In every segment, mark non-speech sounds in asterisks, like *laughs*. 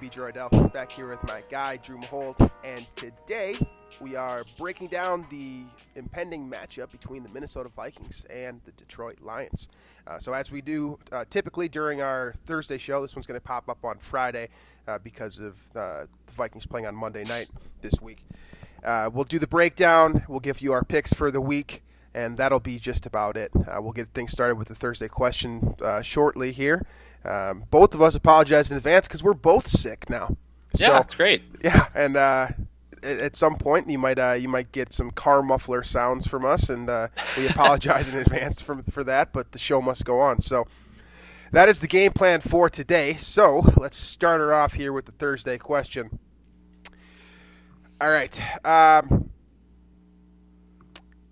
BJ Rydell, back here with my guy, Drew Mahowald, and today we are breaking down the impending matchup between the Minnesota Vikings and the Detroit Lions. Uh, so, as we do uh, typically during our Thursday show, this one's going to pop up on Friday uh, because of uh, the Vikings playing on Monday night this week. Uh, we'll do the breakdown, we'll give you our picks for the week and that'll be just about it. Uh, we'll get things started with the Thursday question shortly here. Um, both of us apologize in advance because we're both sick now. Yeah, So, it's great. yeah, and uh, at, at some point you might uh, you might get some car muffler sounds from us, and uh, we apologize in *laughs* advance for for that. But the show must go on. So that is the game plan for today. So let's start her off here with the Thursday question. All right. Um,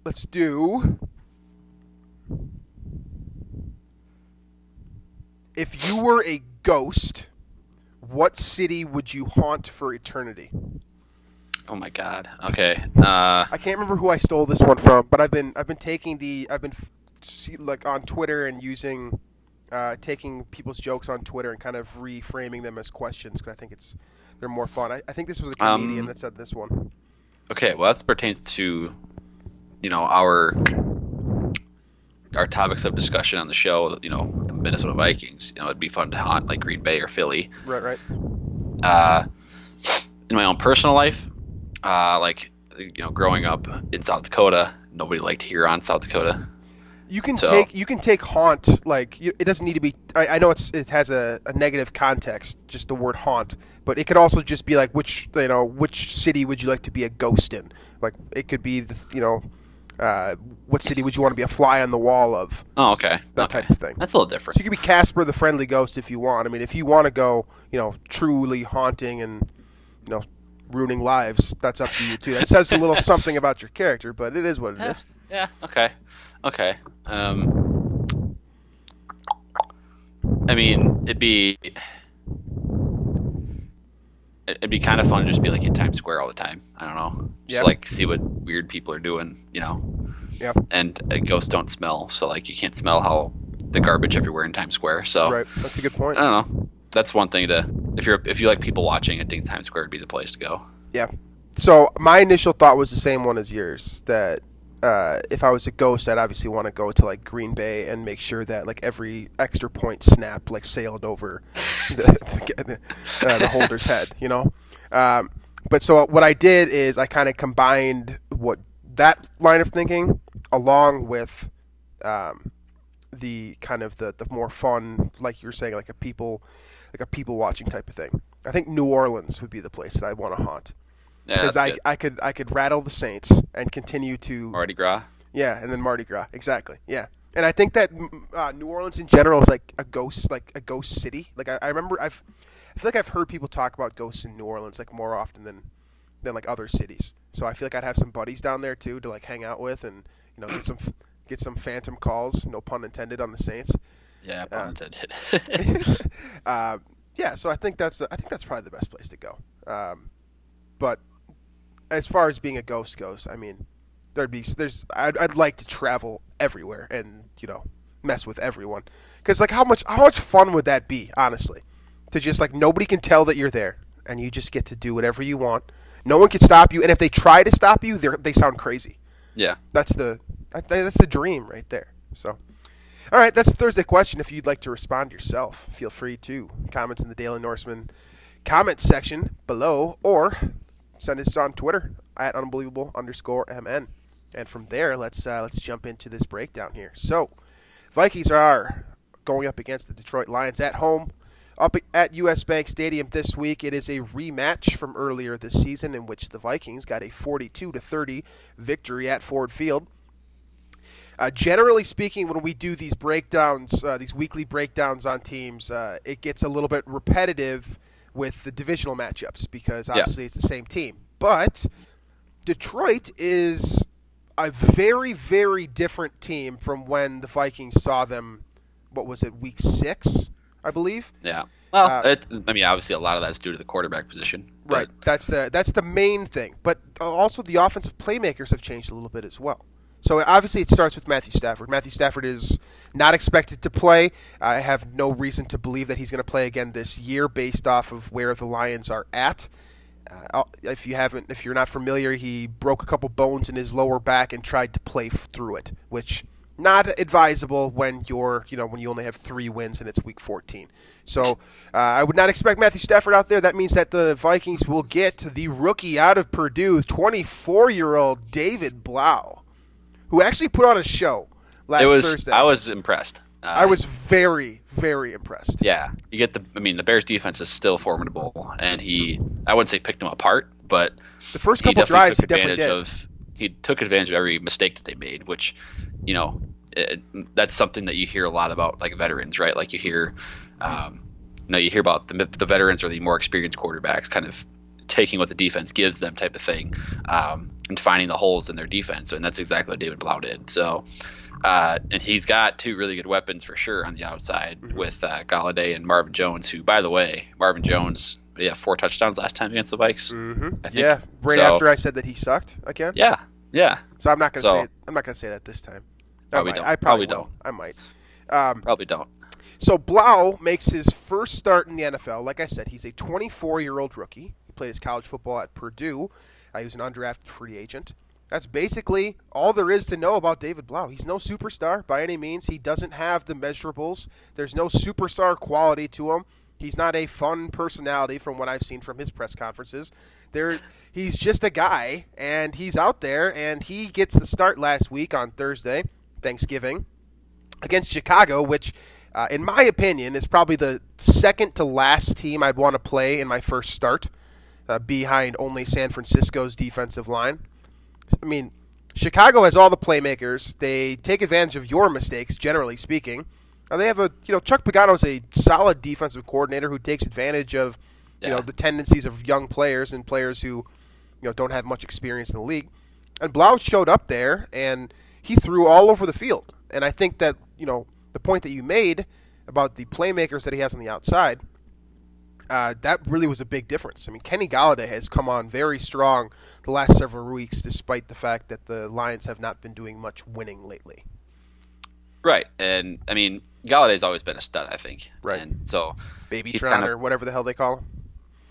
let's do. If you were a ghost, what city would you haunt for eternity? Oh my god. Okay. Uh, I can't remember who I stole this one from, but I've been I've been taking the I've been see, like on Twitter and using uh, taking people's jokes on Twitter and kind of reframing them as questions because I think it's they're more fun. I, I think this was a comedian Um, that said this one. okay. Well, that pertains to, you know, our our topics of discussion on the show. You know, the Minnesota Vikings. You know, it'd be fun to haunt like Green Bay or Philly. Right, right. Uh, in my own personal life, uh, like you know, growing up in South Dakota, nobody liked Huron, South Dakota. You can So- take you can take haunt like you, it doesn't need to be. I, I know it's it has a, a negative context, just the word haunt, but it could also just be like which you know which city would you like to be a ghost in? Like it could be the you know uh, what city would you want to be a fly on the wall of? Oh, okay. That okay. type of thing. That's a little So different. you could be Casper the Friendly Ghost if you want. I mean, if you want to go, you know, truly haunting and you know ruining lives, that's up to you too. That says a little *laughs* something about your character, but it is what it is. *laughs* Yeah. Okay. Okay. Um. I mean, it'd be it'd be kind of fun to just be like in Times Square all the time. I don't know, just Yeah. like see what weird people are doing, you know. Yeah. And uh, ghosts don't smell, so like you can't smell how the garbage everywhere in Times Square. So Right. That's a good point. I don't know. That's one thing to if you're if you like people watching, I think Times Square would be the place to go. Yeah. So my initial thought was the same one as yours. That uh, if I was a ghost, I'd obviously want to go to like Green Bay and make sure that like every extra point snap like sailed over *laughs* the, the, uh, the holder's *laughs* head. You know. Um, but so what I did is I kind of combined what that line of thinking along with um, the kind of the, the more fun, like you were saying, like a people like a people watching type of thing. I think New Orleans would be the place that I'd want to haunt because that's I, good. I could I could rattle the Saints and continue to Mardi Gras. yeah, and then Mardi Gras exactly yeah, and I think that mm, uh, New Orleans in general is like a ghost like a ghost city. Like I, I remember I've I feel like I've heard people talk about ghosts in New Orleans like more often than than like other cities. So I feel like I'd have some buddies down there too to like hang out with and you know get some get some phantom calls, no pun intended, on the Saints. Yeah, Uh, pun intended. *laughs* uh, yeah, so I think that's I think that's probably the best place to go. Um, but as far as being a ghost goes, I mean, there'd be there's I'd, I'd like to travel everywhere and you know mess with everyone because like how much how much fun would that be honestly to just like nobody can tell that you're there and you just get to do whatever you want. No one can stop you, and if they try to stop you, they they sound crazy. yeah. That's the that's the dream right there. So, all right, that's the Thursday question. If you'd like to respond yourself, feel free to comments in the Daily Norseman comment section below, or send us on Twitter at unbelievable underscore mn. And from there, let's uh, let's jump into this breakdown here. So, Vikings are going up against the Detroit Lions at home. Up at US Bank Stadium this week, it is a rematch from earlier this season in which the Vikings got a 42 to 30 victory at Ford Field. Uh, generally speaking, when we do these breakdowns, uh, these weekly breakdowns on teams, uh, it gets a little bit repetitive with the divisional matchups because obviously yeah. it's the same team. But Detroit is a very, very different team from when the Vikings saw them. What was it, week six, I believe? Yeah. Well, uh, it, I mean, obviously, a lot of that's due to the quarterback position. Right. That's the that's the main thing. But also, the offensive playmakers have changed a little bit as well. So obviously, it starts with Matthew Stafford. Matthew Stafford is not expected to play. I have no reason to believe that he's going to play again this year, based off of where the Lions are at. Uh, if you haven't, if you're not familiar, he broke a couple bones in his lower back and tried to play through it, which not advisable when you're, you know, when you only have three wins and it's week 14. So uh, I would not expect Matthew Stafford out there. That means that the Vikings will get the rookie out of Purdue, 24-year-old David Blough, who actually put on a show last it was, Thursday. I was impressed. Uh, I was very, very impressed. Yeah, you get the. I mean, the Bears' defense is still formidable, and he. I wouldn't say picked them apart, but the first couple he drives, took he advantage definitely did. of. He took advantage of every mistake that they made, which, you know, it, that's something that you hear a lot about, like veterans, right? Like you hear, um, you know, you hear about the, the veterans or the more experienced quarterbacks, kind of taking what the defense gives them, type of thing, um, and finding the holes in their defense, and that's exactly what David Blough did. So. Uh, and he's got two really good weapons for sure on the outside mm-hmm. with uh, Golladay and Marvin Jones, who, by the way, Marvin Jones, yeah, four touchdowns last time against the Vikes. Mm-hmm. Yeah, right so, after I said that he sucked again. Yeah, yeah. So I'm not gonna so, say I'm not gonna say that this time. Probably I don't. I probably, probably don't. I might. Um, probably don't. So Blough makes his first start in the NFL. Like I said, he's a 24 year old rookie. Played his college football at Purdue. Uh, he was an undrafted free agent. That's basically all there is to know about David Blough. He's no superstar by any means. He doesn't have the measurables. There's no superstar quality to him. He's not a fun personality from what I've seen from his press conferences. There he's just a guy and he's out there and he gets the start last week on Thursday, Thanksgiving, against Chicago, which uh, in my opinion is probably the second to last team I'd want to play in my first start, uh, behind only San Francisco's defensive line. I mean, Chicago has all the playmakers. They take advantage of your mistakes, generally speaking. Uh, they have a, you know, Chuck Pagano is a solid defensive coordinator who takes advantage of, you know, the tendencies of young players and players who, you know, don't have much experience in the league. And Blough showed up there and he threw all over the field. And I think that, you know, the point that you made about the playmakers that he has on the outside – uh, that really was a big difference. I mean, Kenny Golladay has come on very strong the last several weeks, despite the fact that the Lions have not been doing much winning lately. Right, and I mean, Golladay's always been a stud, I think. Right. And so, Babytron kind of, or whatever the hell they call him.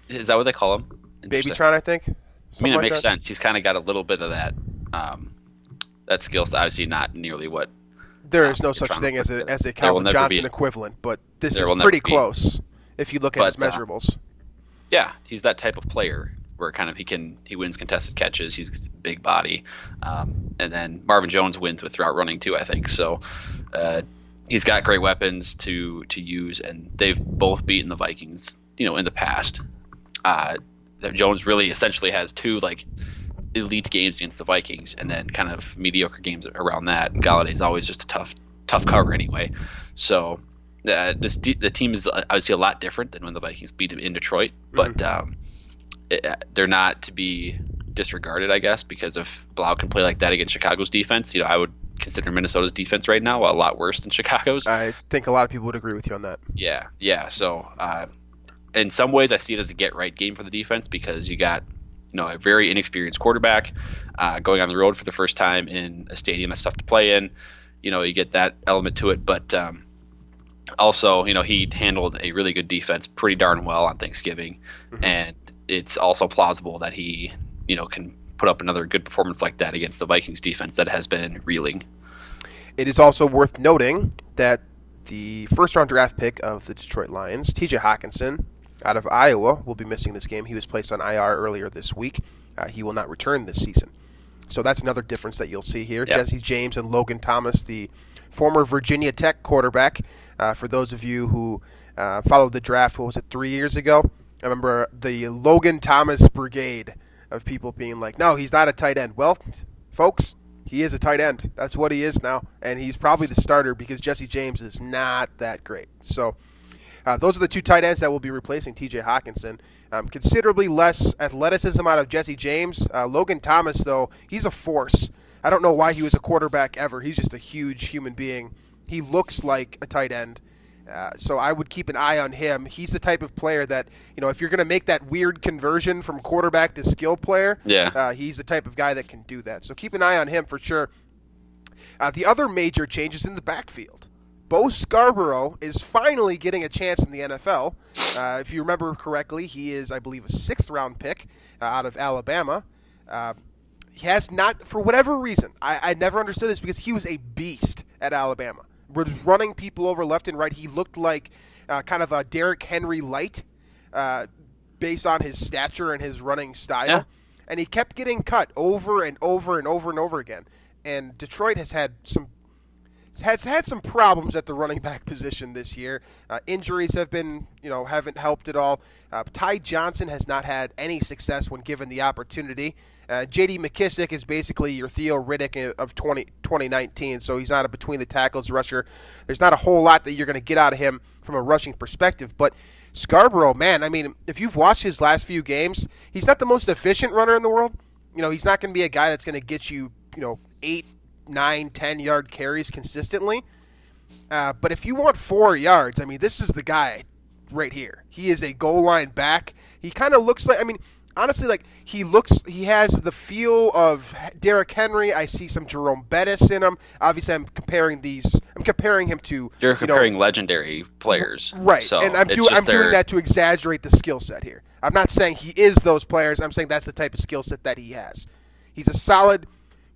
Is that what they call him? Baby Babytron, I think. Something I mean, it like makes that. sense. He's kind of got a little bit of that, um, that skill set. Obviously, not nearly what. There is um, no such thing as a as a Calvin Johnson equivalent, but this is pretty close if you look at but, his uh, measurables. Uh, yeah, he's that type of player where kind of he can he wins contested catches. He's big body, um, and then Marvin Jones wins with route running too. I think so. Uh, he's got great weapons to to use, and they've both beaten the Vikings, you know, in the past. Uh, Jones really essentially has two like elite games against the Vikings, and then kind of mediocre games around that. And Golladay's always just a tough tough cover anyway. So uh, this the team is obviously a lot different than when the Vikings beat them in Detroit, but mm-hmm. um, it, uh, they're not to be disregarded, I guess, because if Blough can play like that against Chicago's defense, you know, I would consider Minnesota's defense right now a lot worse than Chicago's. I think a lot of people would agree with you on that. Yeah, yeah. So, uh, in some ways, I see it as a get right game for the defense because you got you know a very inexperienced quarterback uh, going on the road for the first time in a stadium that's tough to play in. You know, you get that element to it, but um, also, you know, he handled a really good defense pretty darn well on Thanksgiving, mm-hmm. and it's also plausible that he, you know, can put up another good performance like that against the Vikings defense that has been reeling. It is also worth noting that the first round draft pick of the Detroit Lions, TJ Hockenson, out of Iowa, will be missing this game. He was placed on IR earlier this week. Uh, he will not return this season. So that's another difference that you'll see here. Yep. Jesse James and Logan Thomas, the former Virginia Tech quarterback. Uh, for those of you who uh, followed the draft, what was it, three years ago? I remember the Logan Thomas brigade of people being like, no, he's not a tight end. Well, folks, He is a tight end. That's what he is now, and he's probably the starter because Jesse James is not that great. So. Uh, those are the two tight ends that will be replacing T.J. Hockenson. Um, considerably less athleticism out of Jesse James. Uh, Logan Thomas, though, he's a force. I don't know why he was a quarterback ever. He's just a huge human being. He looks like a tight end. Uh, so I would keep an eye on him. He's the type of player that you know if you're going to make that weird conversion from quarterback to skill player, yeah, uh, he's the type of guy that can do that. So keep an eye on him for sure. Uh, the other major changes in the backfield. Bo Scarborough is finally getting a chance in the NFL. Uh, if you remember correctly, he is, I believe, a sixth round pick uh, out of Alabama. Uh, he has not, for whatever reason, I, I, never understood this because he was a beast at Alabama. Was running people over left and right. He looked like uh, kind of a Derrick Henry light uh, based on his stature and his running style. Yeah. And he kept getting cut over and over and over and over again. And Detroit has had some has had some problems at the running back position this year. Uh, injuries have been, you know, haven't helped at all. Uh, Ty Johnson has not had any success when given the opportunity. Uh, J.D. McKissick is basically your Theo Riddick of 20, 2019, so he's not a between the tackles rusher. There's not a whole lot that you're going to get out of him from a rushing perspective, but Scarborough, man, I mean, if you've watched his last few games, he's not the most efficient runner in the world. You know, he's not going to be a guy that's going to get you, you know, eight nine, ten yard carries consistently. Uh, but if you want four yards, I mean, this is the guy right here. He is a goal line back. He kind of looks like, I mean, honestly, like he looks, he has the feel of Derrick Henry. I see some Jerome Bettis in him. Obviously, I'm comparing these. I'm comparing him to. You're comparing you know, legendary players, right? So and I'm doing I'm their... doing that to exaggerate the skill set here. I'm not saying he is those players. I'm saying that's the type of skill set that he has. He's a solid,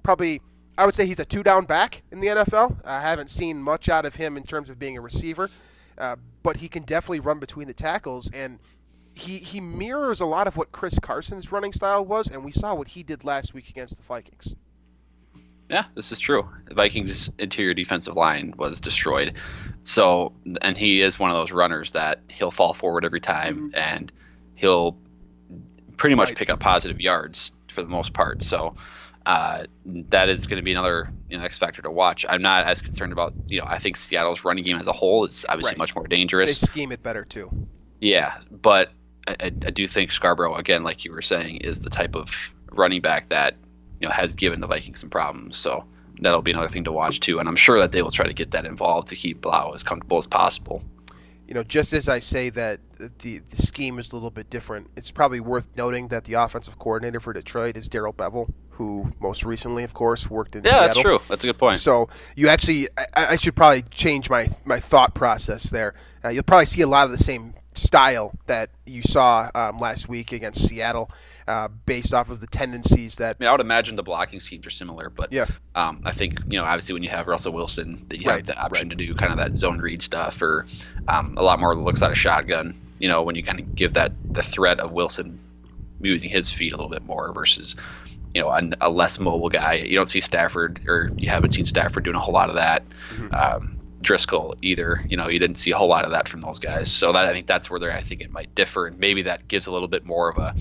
probably I would say he's a two down back in the NFL. I haven't seen much out of him in terms of being a receiver, uh, but he can definitely run between the tackles and. He, he mirrors a lot of what Chris Carson's running style was, and we saw what he did last week against the Vikings. Yeah, this is true. The Vikings' interior defensive line was destroyed. So, and he is one of those runners that he'll fall forward every time, mm-hmm. and he'll pretty much right. pick up positive yards for the most part. So, uh, that is going to be another you know, X factor to watch. I'm not as concerned about you know I think Seattle's running game as a whole is obviously right. much more dangerous. They scheme it better too. Yeah, but I, I, do think Scarborough again, like you were saying, is the type of running back that you know has given the Vikings some problems. So that'll be another thing to watch too, and I'm sure that they will try to get that involved to keep Blough as comfortable as possible you know, just as I say that the, the scheme is a little bit different, it's probably worth noting that the offensive coordinator for Detroit is Darrell Bevell, who most recently, of course, worked in yeah, Seattle. that's true. That's a good point. So you actually, I, I should probably change my my thought process there. Uh, you'll probably see a lot of the same style that you saw um, last week against Seattle, uh, based off of the tendencies that. I, mean, I would imagine the blocking schemes are similar, but yeah, um, I think you know obviously when you have Russell Wilson, that you right, have the option right. to do kind of that zone read stuff or um, a lot more looks out of shotgun. You know when you kind of give that the threat of Wilson using his feet a little bit more versus you know a, a, less mobile guy. You don't see Stafford or you haven't seen Stafford doing a whole lot of that. Mm-hmm. Um, Driskel either. You know, you didn't see a whole lot of that from those guys. So that I think that's where I think it might differ, and maybe that gives a little bit more of a,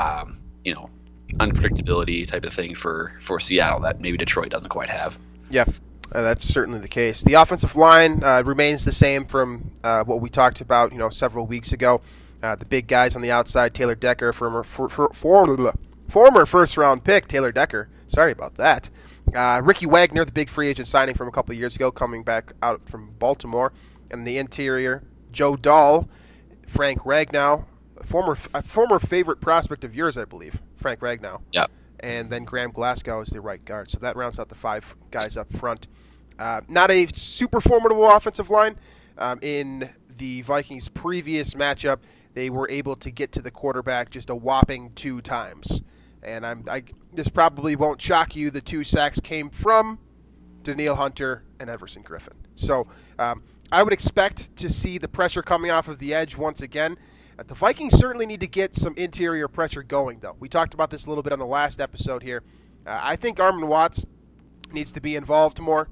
um, you know, unpredictability type of thing for for Seattle that maybe Detroit doesn't quite have. Yeah. Uh, that's certainly the case. The offensive line uh, remains the same from uh, what we talked about, you know, several weeks ago. Uh, the big guys on the outside, Taylor Decker, former, for, for, for, former first round pick, Taylor Decker. Sorry about that. Uh, Ricky Wagner, the big free agent signing from a couple years ago, coming back out from Baltimore. And the interior, Joe Dahl, Frank Ragnow, former a former favorite prospect of yours, I believe, Frank Ragnow. Yeah. And then Graham Glasgow is the right guard. So that rounds out the five guys up front. Uh, not a super formidable offensive line. Um, in the Vikings' previous matchup, they were able to get to the quarterback just a whopping two times. And I'm, I, this probably won't shock you. The two sacks came from Danielle Hunter and Everson Griffen. So um, I would expect to see the pressure coming off of the edge once again. Uh, the Vikings certainly need to get some interior pressure going, though. We talked about this a little bit on the last episode here. Uh, I think Armon Watts needs to be involved more.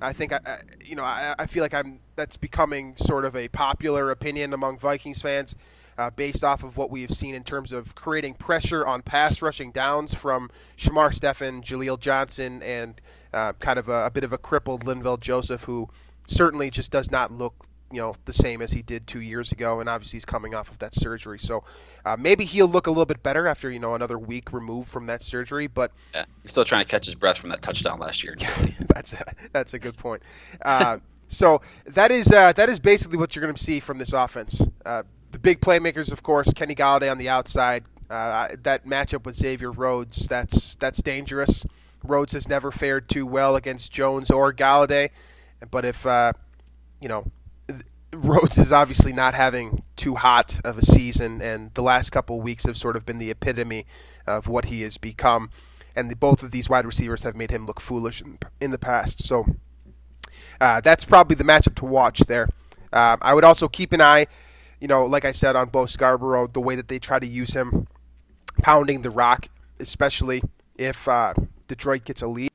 I think I, I you know, I, I, feel like I'm that's becoming sort of a popular opinion among Vikings fans. Uh, based off of what we have seen in terms of creating pressure on pass rushing downs from Shamar Stephen, Jaleel Johnson, and uh, kind of a, a, bit of a crippled Linval Joseph, who certainly just does not look you know the same as he did two years ago, and obviously he's coming off of that surgery. So uh, maybe he'll look a little bit better after you know another week removed from that surgery. But yeah, he's still trying to catch his breath from that touchdown last year. Yeah, *laughs* that's a, that's a good point. Uh, so that is uh, that is basically what you're going to see from this offense. Uh, the big playmakers, of course, Kenny Golladay on the outside. Uh, that matchup with Xavier Rhodes, that's that's dangerous. Rhodes has never fared too well against Jones or Golladay, but if uh, you know Rhodes is obviously not having too hot of a season, and the last couple weeks have sort of been the epitome of what he has become. And the, both of these wide receivers have made him look foolish in, in the past. So uh, that's probably the matchup to watch there. Uh, I would also keep an eye, you know, like I said on Bo Scarborough, the way that they try to use him, pounding the rock, especially if uh, Detroit gets a lead.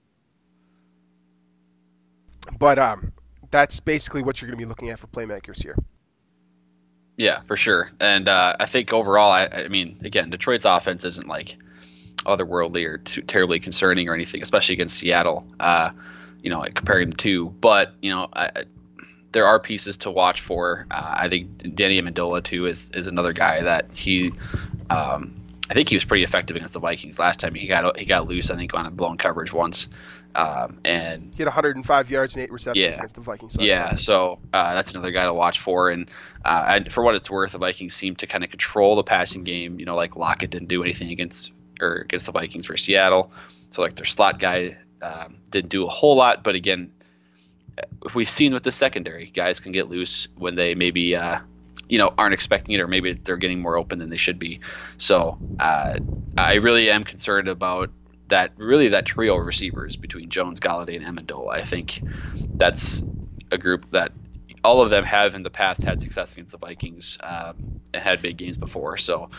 But um, that's basically what you're going to be looking at for playmakers here. Yeah, for sure. And uh, I think overall, I, I, mean, again, Detroit's offense isn't like otherworldly or terribly concerning or anything, especially against Seattle. Uh, you know, comparing the two. But you know, I, there are pieces to watch for. Uh, I think Danny Amendola too is is another guy that he. Um, I think he was pretty effective against the Vikings last time. He got he got loose, I think, on a blown coverage once, um, and he had 105 yards and eight receptions yeah, against the Vikings. yeah, time. so uh, that's another guy to watch for. And uh, for what it's worth, the Vikings seem to kind of control the passing game. You know, like Lockett didn't do anything against or against the Vikings for Seattle, so like their slot guy um, didn't do a whole lot. But again, we've seen with the secondary, guys can get loose when they maybe uh, you know aren't expecting it, or maybe they're getting more open than they should be. So uh, I really am concerned about that. Really, that trio of receivers between Jones, Golladay, and Amendola. I think that's a group that all of them have in the past had success against the Vikings um, and had big games before. So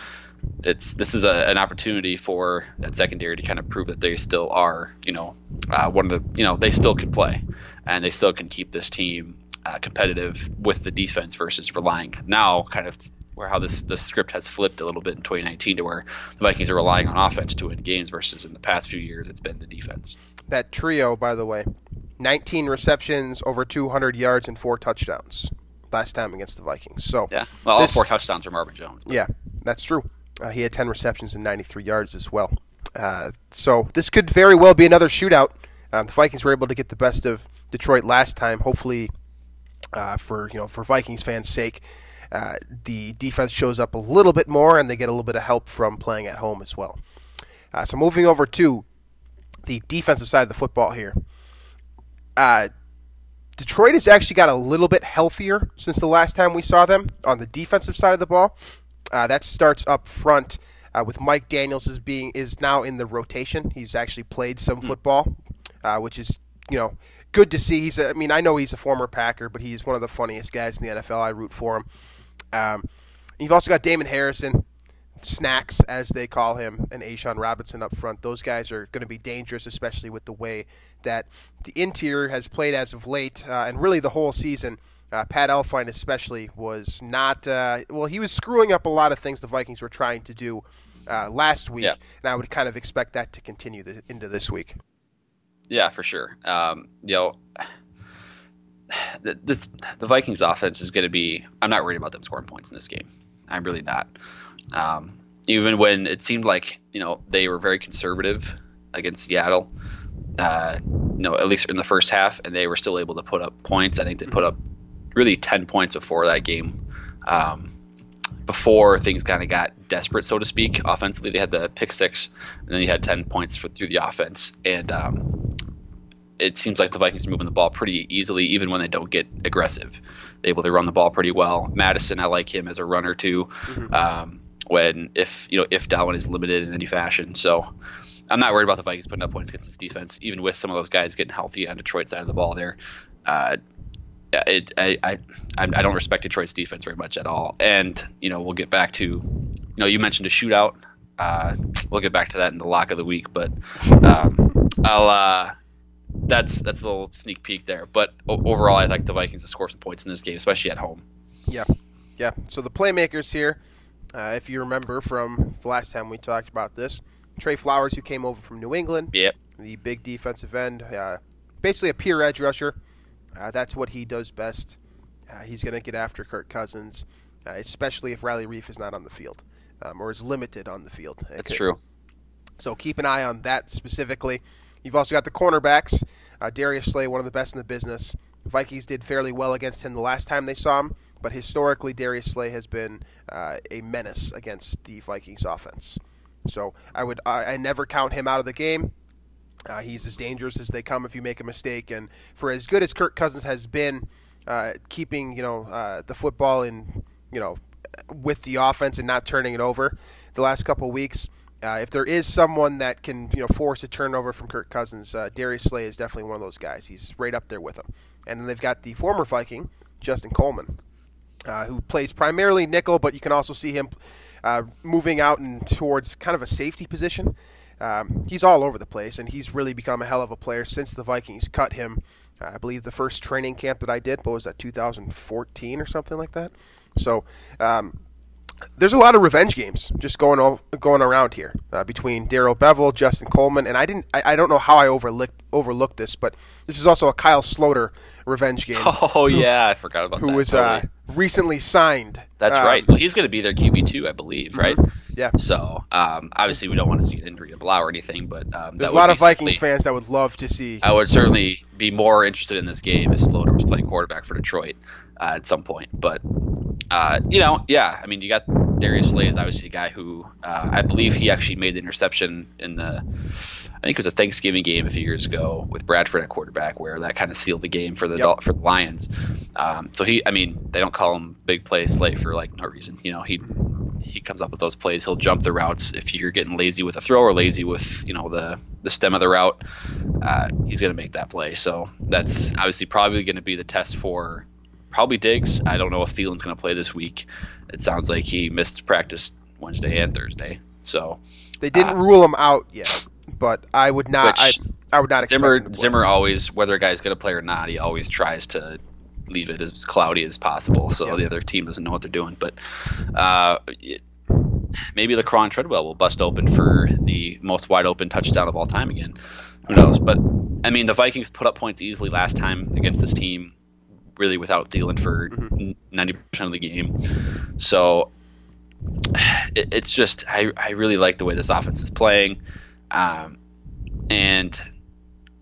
it's this is a, an opportunity for that secondary to kind of prove that they still are, you know, uh, one of the, you know, they still can play, and they still can keep this team uh, competitive with the defense versus relying now kind of where how this the script has flipped a little bit in 2019 to where the Vikings are relying on offense to win games versus in the past few years it's been the defense. That trio, by the way, 19 receptions, over 200 yards, and four touchdowns last time against the Vikings. So yeah, well, this, all four touchdowns are Marvin Jones. But. Yeah, that's true. Uh, he had 10 receptions and 93 yards as well. Uh, so this could very well be another shootout. Um, the Vikings were able to get the best of Detroit last time. Hopefully, uh, for you know for Vikings fans' sake, uh, the defense shows up a little bit more and they get a little bit of help from playing at home as well. Uh, so moving over to the defensive side of the football here. Uh, Detroit has actually got a little bit healthier since the last time we saw them on the defensive side of the ball. Uh, that starts up front uh, with Mike Daniels is being is now in the rotation. He's actually played some hmm. football, uh, which is you know good to see. He's a, I mean I know he's a former Packer, but he's one of the funniest guys in the NFL. I root for him. Um, you've also got Damon Harrison, Snacks as they call him, and A'Shawn Robinson up front. Those guys are going to be dangerous, especially with the way that the interior has played as of late, uh, and really the whole season. Uh, Pat Elflein, especially, was not uh, well. He was screwing up a lot of things the Vikings were trying to do uh, last week, yeah. and I would kind of expect that to continue the, into this week. Yeah, for sure. Um, you know, *sighs* this the Vikings offense is going to be. I'm not worried about them scoring points in this game. I'm really not. Um, even when it seemed like you know they were very conservative against Seattle, uh, you know, at least in the first half, and they were still able to put up points. I think they put up really 10 points before that game. Um, before things kind of got desperate, so to speak, offensively, they had the pick six, and then you had 10 points for, through the offense. And um, it seems like the Vikings are moving the ball pretty easily, even when they don't get aggressive. They're able to run the ball pretty well. Mattison, I like him as a runner too. Mm-hmm. Um, when if you know if Dalvin is limited in any fashion, so I'm not worried about the Vikings putting up points against this defense, even with some of those guys getting healthy on Detroit's side of the ball there. Uh, it, I, I I don't respect Detroit's defense very much at all. And you know, we'll get back to, you know, you mentioned a shootout. Uh, we'll get back to that in the lock of the week, but um, I'll. Uh, that's that's a little sneak peek there. But overall, I like the Vikings to score some points in this game, especially at home. Yeah, yeah. So the playmakers here, Uh, if you remember from the last time we talked about this, Trey Flowers, who came over from New England, Yep. the big defensive end, uh, basically a pure edge rusher. Uh, that's what he does best. Uh, he's going to get after Kirk Cousins, uh, especially if Riley Reiff is not on the field um, or is limited on the field. That's Okay. true. So keep an eye on that specifically. You've also got the cornerbacks. Uh, Darius Slay, one of the best in the business. Vikings did fairly well against him the last time they saw him, but historically, Darius Slay has been uh, a menace against the Vikings offense. So I would I, I never count him out of the game. Uh, he's as dangerous as they come if you make a mistake. And for as good as Kirk Cousins has been, uh, keeping you know uh, the football in you know with the offense and not turning it over the last couple weeks. Uh, if there is someone that can you know force a turnover from Kirk Cousins, uh, Darius Slay is definitely one of those guys. He's right up there with him. And then they've got the former Viking, Justin Coleman, uh, who plays primarily nickel, but you can also see him uh, moving out and towards kind of a safety position. Um, he's all over the place, and he's really become a hell of a player since the Vikings cut him. Uh, I believe the first training camp that I did, what was that, 2014 or something like that? So um, there's a lot of revenge games just going o- going around here uh, between Darrell Bevell, Justin Coleman, and I didn't. I, I don't know how I overlooked overlooked this, but this is also a Kyle Sloter revenge game. *laughs* Oh yeah, I forgot about who that. Who was totally. uh, recently signed. That's Um, right. Well, he's going to be their QB two, I believe, right? Yeah. So um, obviously, we don't want to see an injury to Blough or anything, but um, There's a lot of Vikings fans that would love to see. I would certainly be more interested in this game if Sloter was playing quarterback for Detroit uh, at some point. But uh, you know, yeah, I mean, you got Darius Slay is obviously a guy who uh, I believe he actually made the interception in the. I think it was a Thanksgiving game a few years ago with Bradford at quarterback, where that kind of sealed the game for the Yep. For the Lions. Um, so he, I mean, they don't call him Big Play Slay for like no reason. You know, he he comes up with those plays. He'll jump the routes if you're getting lazy with a throw or lazy with you know the the stem of the route. Uh, he's going to make that play. So that's obviously probably going to be the test for probably Diggs. I don't know if Thielen's going to play this week. It sounds like he missed practice Wednesday and Thursday. So They didn't uh, rule him out yet, but I would not. I, I would not expect Zimmer him to play. Zimmer always whether a guy's going to play or not, he always tries to leave it as cloudy as possible so Yeah. the other team doesn't know what they're doing. But uh, it, maybe Laquon Treadwell will bust open for the most wide open touchdown of all time again. Who knows? But I mean, the Vikings put up points easily last time against this team, really without Thielen for Mhm. 90 percent of the game. So *sighs* it, it's just I, I really like the way this offense is playing, um, and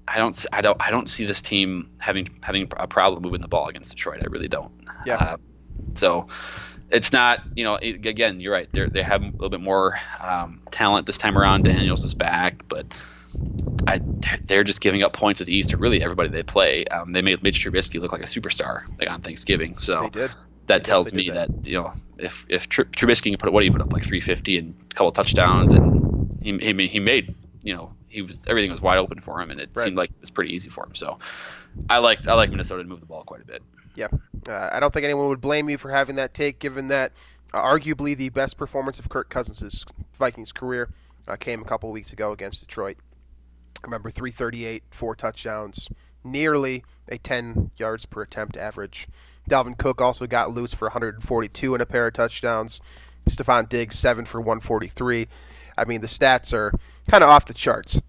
I don't I don't I don't see this team having having a problem moving the ball against Detroit. I really don't. Yeah. Uh, so it's not you know it, again you're right they they have a little bit more um, talent this time around. Daniels is back, but. I, they're just giving up points with ease to really everybody they play. Um, they made Mitch Trubisky look like a superstar like on Thanksgiving. So They did. that tells me did that. you know if if Tr- Trubisky can put what do you put up like 350 and a couple touchdowns and he he, he made you know he was everything was wide open for him and it Right. seemed like it was pretty easy for him. So I like I like Minnesota to move the ball quite a bit. Yeah, uh, I don't think anyone would blame you for having that take, given that uh, arguably the best performance of Kirk Cousins' Vikings career uh, came a couple weeks ago against Detroit. Remember, 338, four touchdowns, nearly a 10 yards per attempt average. Dalvin Cook also got loose for 142 and a pair of touchdowns. Stefon Diggs, 7 for 143. I mean, the stats are kind of off the charts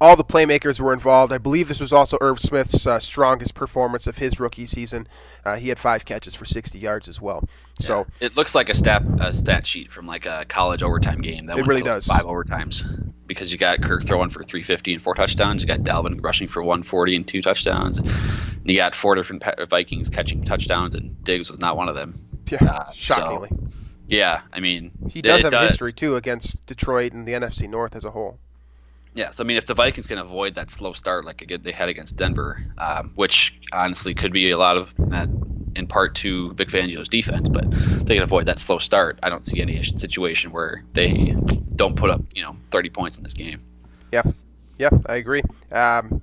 all the playmakers were involved. I believe this was also Irv Smith's uh, strongest performance of his rookie season. Uh, he had five catches for 60 yards as well. So Yeah. it looks like a stat a stat sheet from like a college overtime game. That It went really like, does. five overtimes because you got Kirk throwing for 350 and four touchdowns. You got Dalvin rushing for 140 and two touchdowns. And you got four different Vikings catching touchdowns, and Diggs was not one of them. yeah, Uh, so- shockingly, Yeah, I mean he does have a history too against Detroit and the NFC North as a whole. Yeah, so I mean, if the Vikings can avoid that slow start like they had against Denver, um, which honestly could be a lot of that in part to Vic Fangio's defense, but they can avoid that slow start, I don't see any situation where they don't put up you know 30 points in this game. Yeah, yeah, I agree. Um,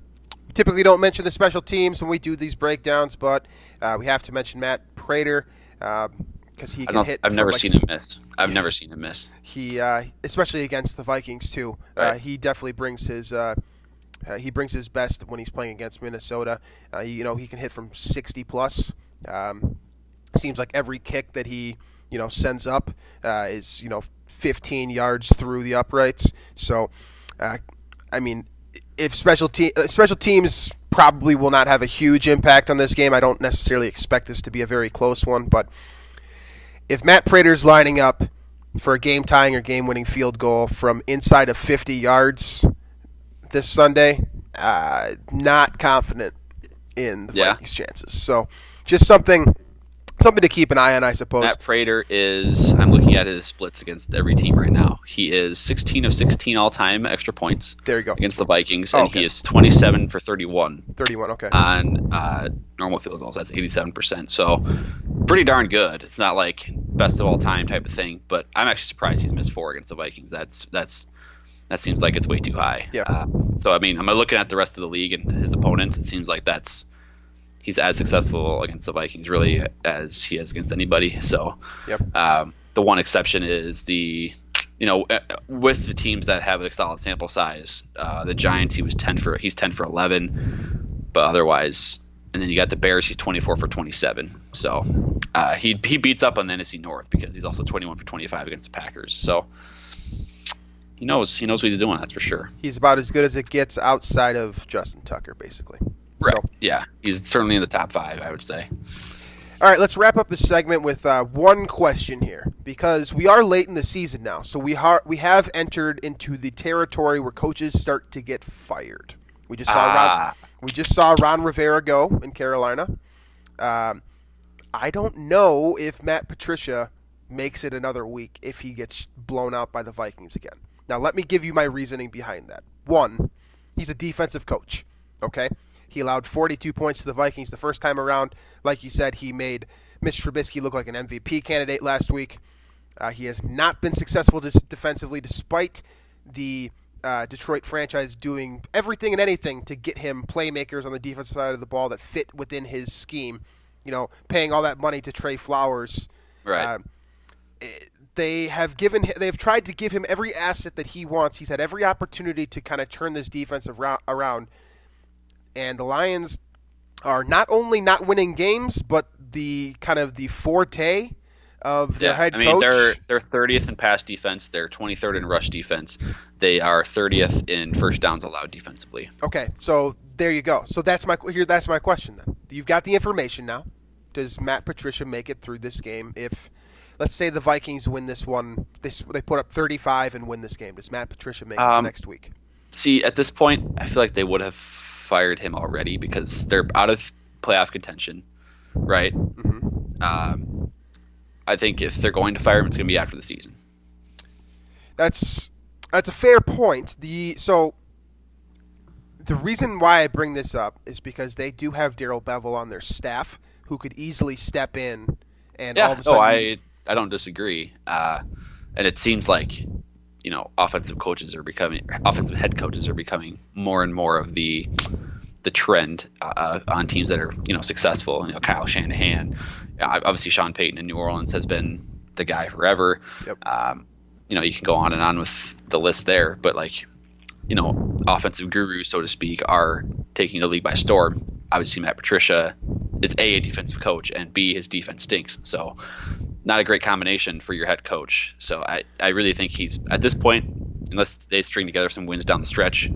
typically don't mention the special teams when we do these breakdowns, but uh, we have to mention Matt Prater because he can hit. I've never like, seen him miss. I've never seen him miss. he uh, especially against the Vikings too. Uh, Right. he definitely brings his uh, uh, he brings his best when he's playing against Minnesota. Uh, he, you know he can hit from 60 plus. Um, seems like every kick that he you know sends up uh, is you know 15 yards through the uprights. So, uh, I mean, if special te- uh, special teams probably will not have a huge impact on this game. I don't necessarily expect this to be a very close one, but if Matt Prater's lining up for a game tying or game winning field goal from inside of 50 yards this Sunday, uh, not confident in the Yeah. Vikings' chances. So, just something something to keep an eye on, I suppose. Matt Prater is. I'm looking at his splits against every team right now. He is 16 of 16 all time extra points there you go. against the Vikings, Oh, and okay. he is 27 for 31 31. Okay. on uh, normal field goals. That's 87%. So pretty darn good. It's not like best of all time type of thing, but I'm actually surprised he's missed four against the Vikings. That's that's that seems like it's way too high. Yeah. Uh, so I mean, I'm looking at the rest of the league and his opponents. It seems like that's he's as successful against the Vikings really as he is against anybody. So Yep. um, the one exception is the you know uh, with the teams that have a solid sample size. Uh, the Giants he was 10 for he's 10 for 11, but otherwise. And then you got the Bears. He's 24 for 27. So uh, he he beats up on the NFC North because he's also 21 for 25 against the Packers. So he knows he knows what he's doing. That's for sure. He's about as good as it gets outside of Justin Tucker, basically. Right. So, Yeah, he's certainly in the top five. I would say. all right, let's wrap up this segment with uh, one question here because we are late in the season now, so we har- we have entered into the territory where coaches start to get fired. We just saw Ron, Ah. we just saw Ron Rivera go in Carolina. Um, I don't know if Matt Patricia makes it another week if he gets blown out by the Vikings again. Now, let me give you my reasoning behind that. One, he's a defensive coach. Okay, he allowed 42 points to the Vikings the first time around. Like you said, he made Mitch Trubisky look like an MVP candidate last week. Uh, he has not been successful dis- defensively, despite the uh, Detroit franchise doing everything and anything to get him playmakers on the defensive side of the ball that fit within his scheme. You know, paying all that money to Trey Flowers. Right. Uh, it- they have given they've tried to give him every asset that he wants. He's had every opportunity to kind of turn this defense arou- around, and the Lions are not only not winning games, but the kind of the forte of their yeah, head I mean coach. they're they're 30th in pass defense. They're 23rd in rush defense. They are 30th in first downs allowed defensively. Okay, so there you go. So that's my here. That's my question. Then you've got the information now. Does Matt Patricia make it through this game? If let's say the Vikings win this one, they they put up 35 and win this game. Does Matt Patricia make it to Um, next week? See, at this point, I feel like they would have fired him already because they're out of playoff contention, right? hmm Um, I think if they're going to fire him, it's going to be after the season. That's that's a fair point. The so the reason why I bring this up is because they do have Darrell Bevell on their staff who could easily step in and all of a sudden oh, I I don't disagree. Uh, and it seems like you know offensive coaches are becoming offensive head coaches are becoming more and more of the the trend uh, on teams that are you know successful. You know, Kyle Shanahan, uh, obviously Sean Payton in New Orleans has been the guy forever. Yep. Um, you know, you can go on and on with the list there, but like you know, offensive gurus, so to speak, are taking the league by storm. Obviously, Matt Patricia is a, a defensive coach, and b his defense stinks. So, not a great combination for your head coach. So, I, I really think he's at this point, unless they string together some wins down the stretch,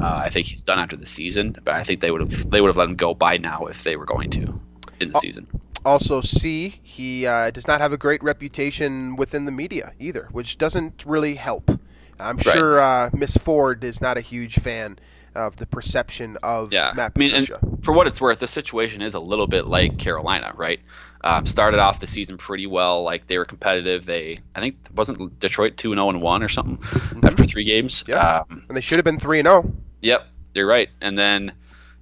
uh, I think he's done after the season. But I think they would have they would have let him go by now if they were going to in the season. Also, C, he uh, does not have a great reputation within the media either, which doesn't really help. I'm Right. sure uh, Miss Ford is not a huge fan of the perception of Yeah, Matt I mean, for what it's worth, the situation is a little bit like Carolina, right? Um, started off the season pretty well, like they were competitive. They, I think, wasn't Detroit two and zero and one or something after three games. Mm-hmm. Yeah. Um, and they should have been 3 and 0. Yep, you're right. And then,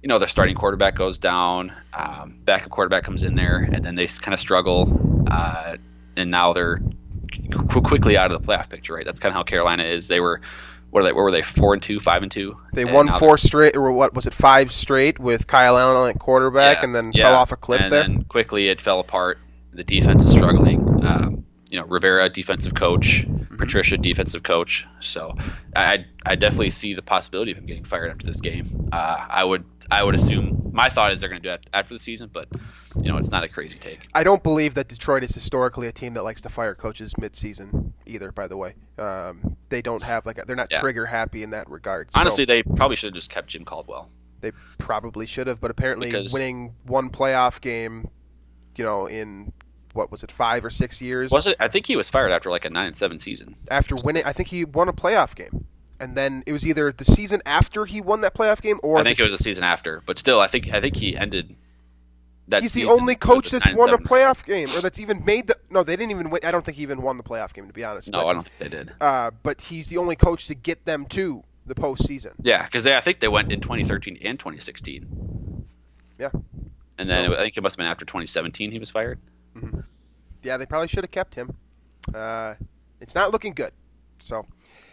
you know, their starting quarterback goes down, um, backup quarterback comes in there, and then they kind of struggle. Uh, and now they're qu- quickly out of the playoff picture, right? That's kind of how Carolina is. They were, what are they? What were they? Four and two, five and two. They And won four straight, or what was it, five straight with Kyle Allen at quarterback, Yeah, and then yeah. fell off a cliff and there. then quickly it fell apart. The defense is struggling. Um, you know, Rivera, defensive coach, Patricia, defensive coach. So I I definitely see the possibility of him getting fired after this game. Uh, I would I would assume my thought is they're going to do that after the season, but you know it's not a crazy take. I don't believe that Detroit is historically a team that likes to fire coaches mid-season either. By the way, um, they don't have like a, they're not Yeah. trigger happy in that regard. So Honestly, they probably should have just kept Jim Caldwell. they probably should have, but apparently Because- winning one playoff game, you know, in what was it five or six years Was it? I think he was fired after like a nine and seven season. after winning. I think he won a playoff game, and then it was either the season after he won that playoff game or I think the it was a season after, but still, I think I think he ended. That He's the only coach that's won a playoff game, or that's even made the. No, they didn't even win. I don't think he even won the playoff game, to be honest. No, but, I don't think they did. Uh, but he's the only coach to get them to the postseason. Yeah, because I think they went in 2013 and 2016, Yeah, and then So- I think it must have been after 2017 he was fired. Yeah, they probably should have kept him. Uh, it's not looking good. So,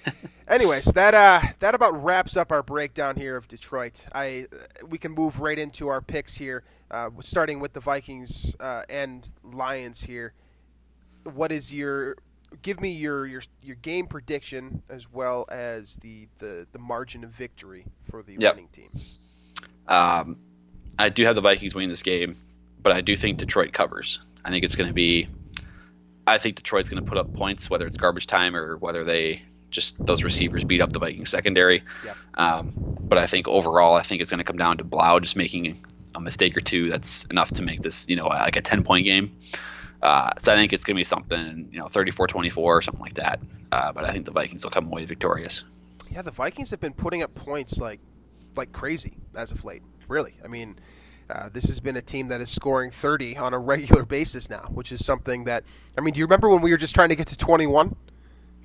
*laughs* anyways, that uh, that about wraps up our breakdown here of Detroit. I we can move right into our picks here, uh, starting with the Vikings uh, and Lions here. What is your give me your, your your game prediction as well as the, the, the margin of victory for the Yep. winning team? Um, I do have the Vikings winning this game, but I do think Detroit covers. I think it's going to be. I think Detroit's going to put up points, whether it's garbage time or whether they just those receivers beat up the Viking secondary. Yep. Um, but I think overall, I think it's going to come down to Blough just making a mistake or two that's enough to make this, you know, like a 10 point game. Uh, so I think it's going to be something, you know, 34 24 or something like that. Uh, but I think the Vikings will come away victorious. Yeah, the Vikings have been putting up points like like crazy as of late. Really, I mean, uh, this has been a team that is scoring 30 on a regular basis now, which is something that I mean. Do you remember when we were just trying to get to 21?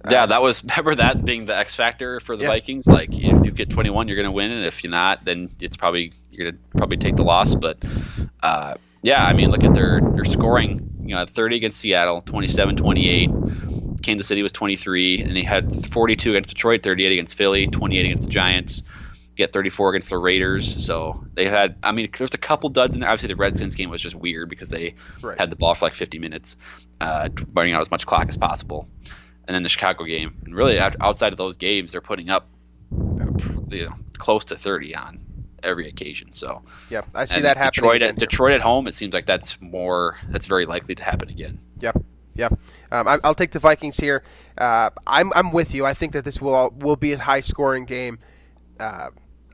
Yeah, that was *laughs* remember that being the X factor for the Yeah. Vikings. Like if you get 21, you're going to win, and if you're not, then it's probably you're going to probably take the loss. But uh, yeah, I mean, look at their their scoring. You know, 30 against Seattle, 27, 28. Kansas City was 23, and they had 42 against Detroit, 38 against Philly, 28 against the Giants. Get 34 against the Raiders. So they had. I mean, there's a couple duds in there. Obviously, the Redskins game was just weird because they Right. had the ball for like 50 minutes, uh, burning out as much clock as possible and then the Chicago game. And really, outside of those games, they're putting up you know close to 30 on every occasion. So Yeah, I see and that happening. Detroit at. Detroit at home, it seems like that's more that's very likely to happen again. Yep. Yep. Um, I, I'll take the Vikings here. Uh, I'm, I'm with you. I think that this will will be a high scoring game. Uh,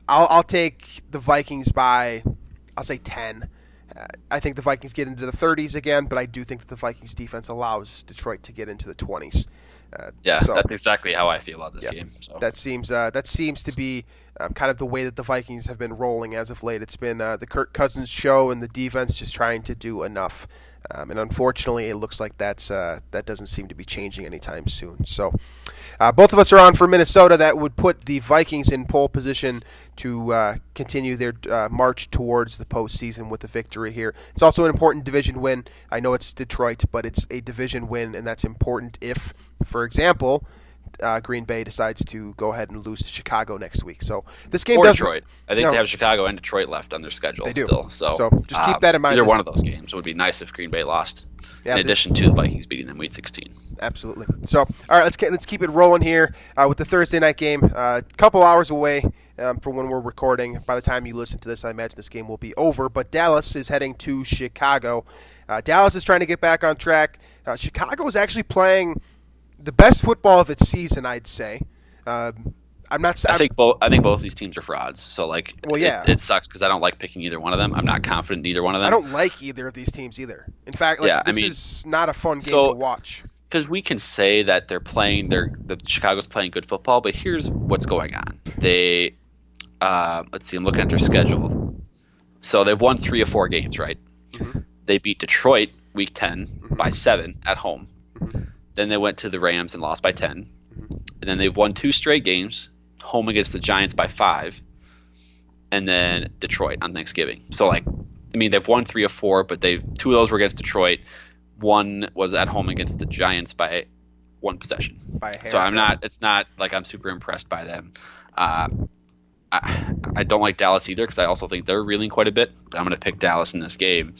I'll, I'll take the Vikings by, I'll say 10. Uh, I think the Vikings get into the 30s again, but I do think that the Vikings defense allows Detroit to get into the 20s. Uh, Yeah, so that's exactly how I feel about this Yeah. game. So that seems uh, that seems to be um, kind of the way that the Vikings have been rolling as of late. It's been uh, the Kirk Cousins show and the defense just trying to do enough, um, and unfortunately, it looks like that's uh, that doesn't seem to be changing anytime soon. So, uh, both of us are on for Minnesota. That would put the Vikings in pole position to uh, continue their uh, march towards the postseason with a victory here. It's also an important division win. I know it's Detroit, but it's a division win, and that's important if, for example, uh, Green Bay decides to go ahead and lose to Chicago next week. So this game or doesn't. Detroit. I think No. they have Chicago and Detroit left on their schedule They do. still. So, So just keep uh, that in mind. Either This- one of those games it would be nice if Green Bay lost. Yeah, in addition to the Vikings beating them week 16. Absolutely. So, all right, let's get, let's keep it rolling here uh, with the Thursday night game. A uh, couple hours away um, from when we're recording. By the time you listen to this, I imagine this game will be over. But Dallas is heading to Chicago. Uh, Dallas is trying to get back on track. Uh, Chicago is actually playing the best football of its season, I'd say. Um, I'm not. I I'm- think both. I think both these teams are frauds. So like, Well, it- yeah. it, sucks because I don't like picking either one of them. I'm not confident in either one of them. I don't like either of these teams either. In fact, like, Yeah, I this mean- is not a fun game So- to watch. because we can say that they're playing their the Chicago's playing good football, but here's what's going on. They uh, let's see, I'm looking at their schedule. So they've won three or four games, right? Mhm. They beat Detroit week 10 Mm-hmm. by seven at home. Then they went to the Rams and lost by 10. Mm-hmm. And then they've won two straight games, home against the Giants by five, and then Detroit on Thanksgiving. So like, I mean, they've won three or four, but they two of those were against Detroit. One was at home against the Giants by one possession. By. So I'm not. It's not like I'm super impressed by them. Uh, I, I don't like Dallas either because I also think they're reeling quite a bit. But I'm going to pick Dallas in this game,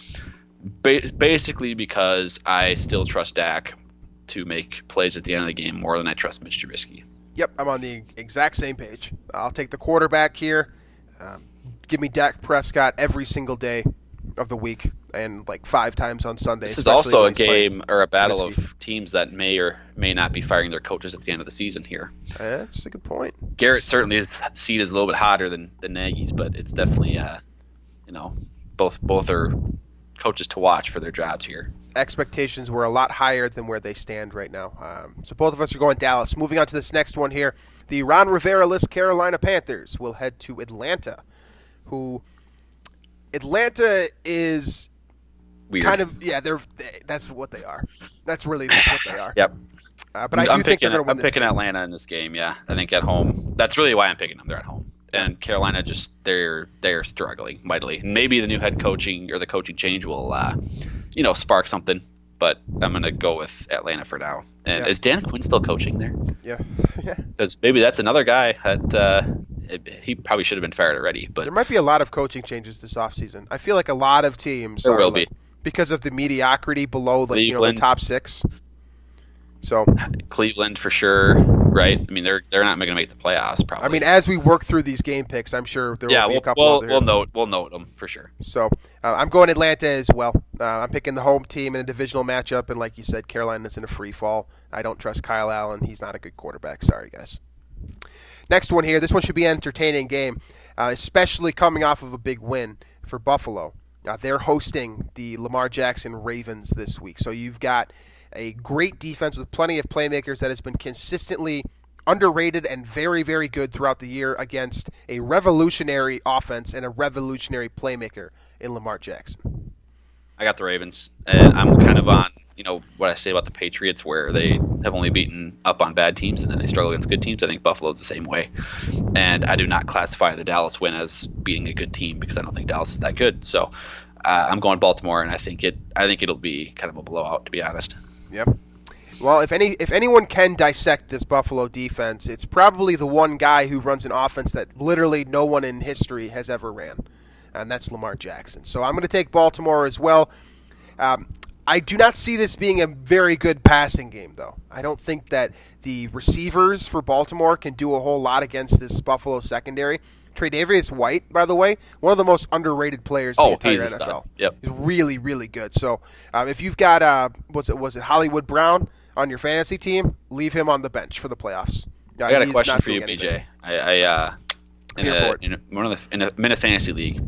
ba- basically because I still trust Dak to make plays at the end of the game more than I trust Mitch Trubisky. Yep, I'm on the exact same page. I'll take the quarterback here. Um, give me Dak Prescott every single day of the week and like five times on Sunday. This is also a game or a battle Trubisky. of teams that may or may not be firing their coaches at the end of the season here. Uh, That's a good point. Garrett certainly his seat is a little bit hotter than than Nagy's, but it's definitely uh, you know both both are coaches to watch for their jobs here. expectations were a lot higher than where they stand right now. Um, so both of us are going Dallas. Moving on to this next one here, the Ron Rivera-less Carolina Panthers will head to Atlanta, who Atlanta is Weird. kind of yeah they're they, that's what they are. That's really that's what they are. *laughs* Yep. Uh, but I do I'm think picking, they're going to win I'm picking game. Atlanta in this game. Yeah, I think at home. That's really why I'm picking them. They're at home, and Carolina just they're they're struggling mightily. Maybe the new head coaching or the coaching change will, uh, you know, spark something. But I'm gonna go with Atlanta for now. And Yeah. is Dan Quinn still coaching there? Yeah, *laughs* yeah. Because maybe that's another guy that uh, it- he probably should have been fired already. But There might be a lot of coaching changes this offseason. I feel like a lot of teams There are will like- be. because of the mediocrity below like you know the top six. So Cleveland for sure, right? I mean, they're they're not going to make the playoffs probably. I mean, as we work through these game picks, I'm sure there yeah, will be we'll a couple we'll, we'll note we'll note them for sure. So uh, I'm going Atlanta as well. Uh, I'm picking the home team in a divisional matchup, and like you said, Carolina's in a free fall. I don't trust Kyle Allen. He's not a good quarterback. Sorry, guys. Next one here. This one should be an entertaining game, uh, especially coming off of a big win for Buffalo. Uh, they're hosting the Lamar Jackson Ravens this week. So you've got a great defense with plenty of playmakers that has been consistently underrated and very, very good throughout the year against a revolutionary offense and a revolutionary playmaker in Lamar Jackson. I got the Ravens, and I'm kind of on you know what I say about the Patriots, where they have only beaten up on bad teams and then they struggle against good teams. I think Buffalo's the same way, and I do not classify the Dallas win as being a good team because I don't think Dallas is that good. So uh, I'm going Baltimore, and I think it I think it'll be kind of a blowout to be honest. Yep. Well, if any if anyone can dissect this Buffalo defense, it's probably the one guy who runs an offense that literally no one in history has ever ran, and that's Lamar Jackson. So I'm going to take Baltimore as well. Um, I do not see this being a very good passing game, though. I don't think that the receivers for Baltimore can do a whole lot against this Buffalo secondary. Tre'Davious White, by the way, one of the most underrated players in Oh, the entire he's NFL. stud. Yep. He's really, really good. So um, if you've got uh, was it was it Hollywood Brown on your fantasy team, leave him on the bench for the playoffs. Uh, I got a question for you, anything. BJ. I, I uh, in, a, in a, one of the in a minute fantasy league,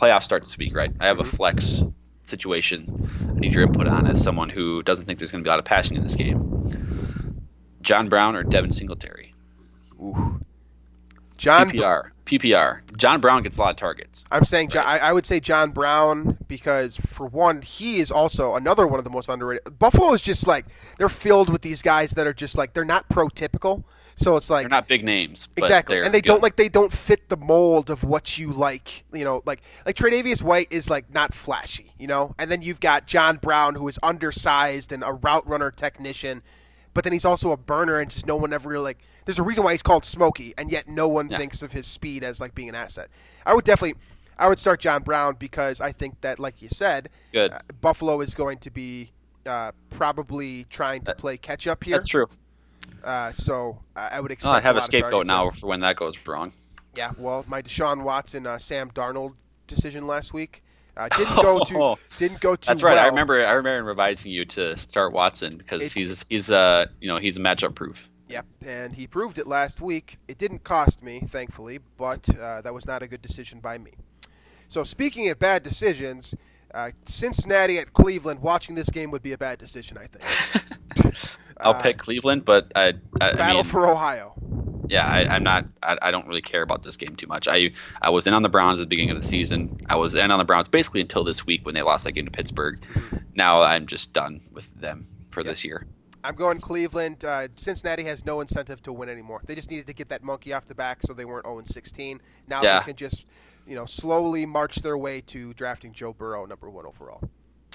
playoffs start this week, right? I have a Mm-hmm. flex situation. I need your input on as someone who doesn't think there's going to be a lot of passing in this game. John Brown or Devin Singletary? Ooh. John, PPR. PPR. John Brown gets a lot of targets. I'm saying John, I, I would say John Brown because for one, he is also another one of the most underrated. Buffalo is just like they're filled with these guys that are just like they're not prototypical. So it's like They're not big names. Exactly, and they good. don't like they don't fit the mold of what you like. You know, like like Tre'Davious White is like not flashy. You know, and then you've got John Brown who is undersized and a route runner technician, but then he's also a burner and just no one ever really like. There's a reason why he's called Smokey, and yet no one Yeah. thinks of his speed as like being an asset. I would definitely. I would start John Brown because I think that, like you said, Good. uh, Buffalo is going to be uh, probably trying to play catch up here. That's true. Uh, so I would Oh, expect. I have a a scapegoat now for when that goes wrong. Yeah, well, my Deshaun Watson, uh, Sam Darnold decision last week uh, *laughs* didn't go too didn't go too That's right. well. I remember. I remember advising you to start Watson because It- he's he's uh you know he's matchup proof. Yep, and he proved it last week. It didn't cost me, thankfully, but uh, that was not a good decision by me. So speaking of bad decisions, uh, Cincinnati at Cleveland, watching this game would be a bad decision, I think. *laughs* I'll Uh, pick Cleveland, but I I, I Battle mean, for Ohio. yeah, I, I'm not. I, I don't really care about this game too much. I I was in on the Browns at the beginning of the season. I was in on the Browns basically until this week when they lost that game to Pittsburgh. Now I'm just done with them for this year. I'm going Cleveland. Uh, Cincinnati has no incentive to win anymore. They just needed to get that monkey off the back so they weren't 0 16. Now Yeah. they can just, you know, slowly march their way to drafting Joe Burrow number one overall.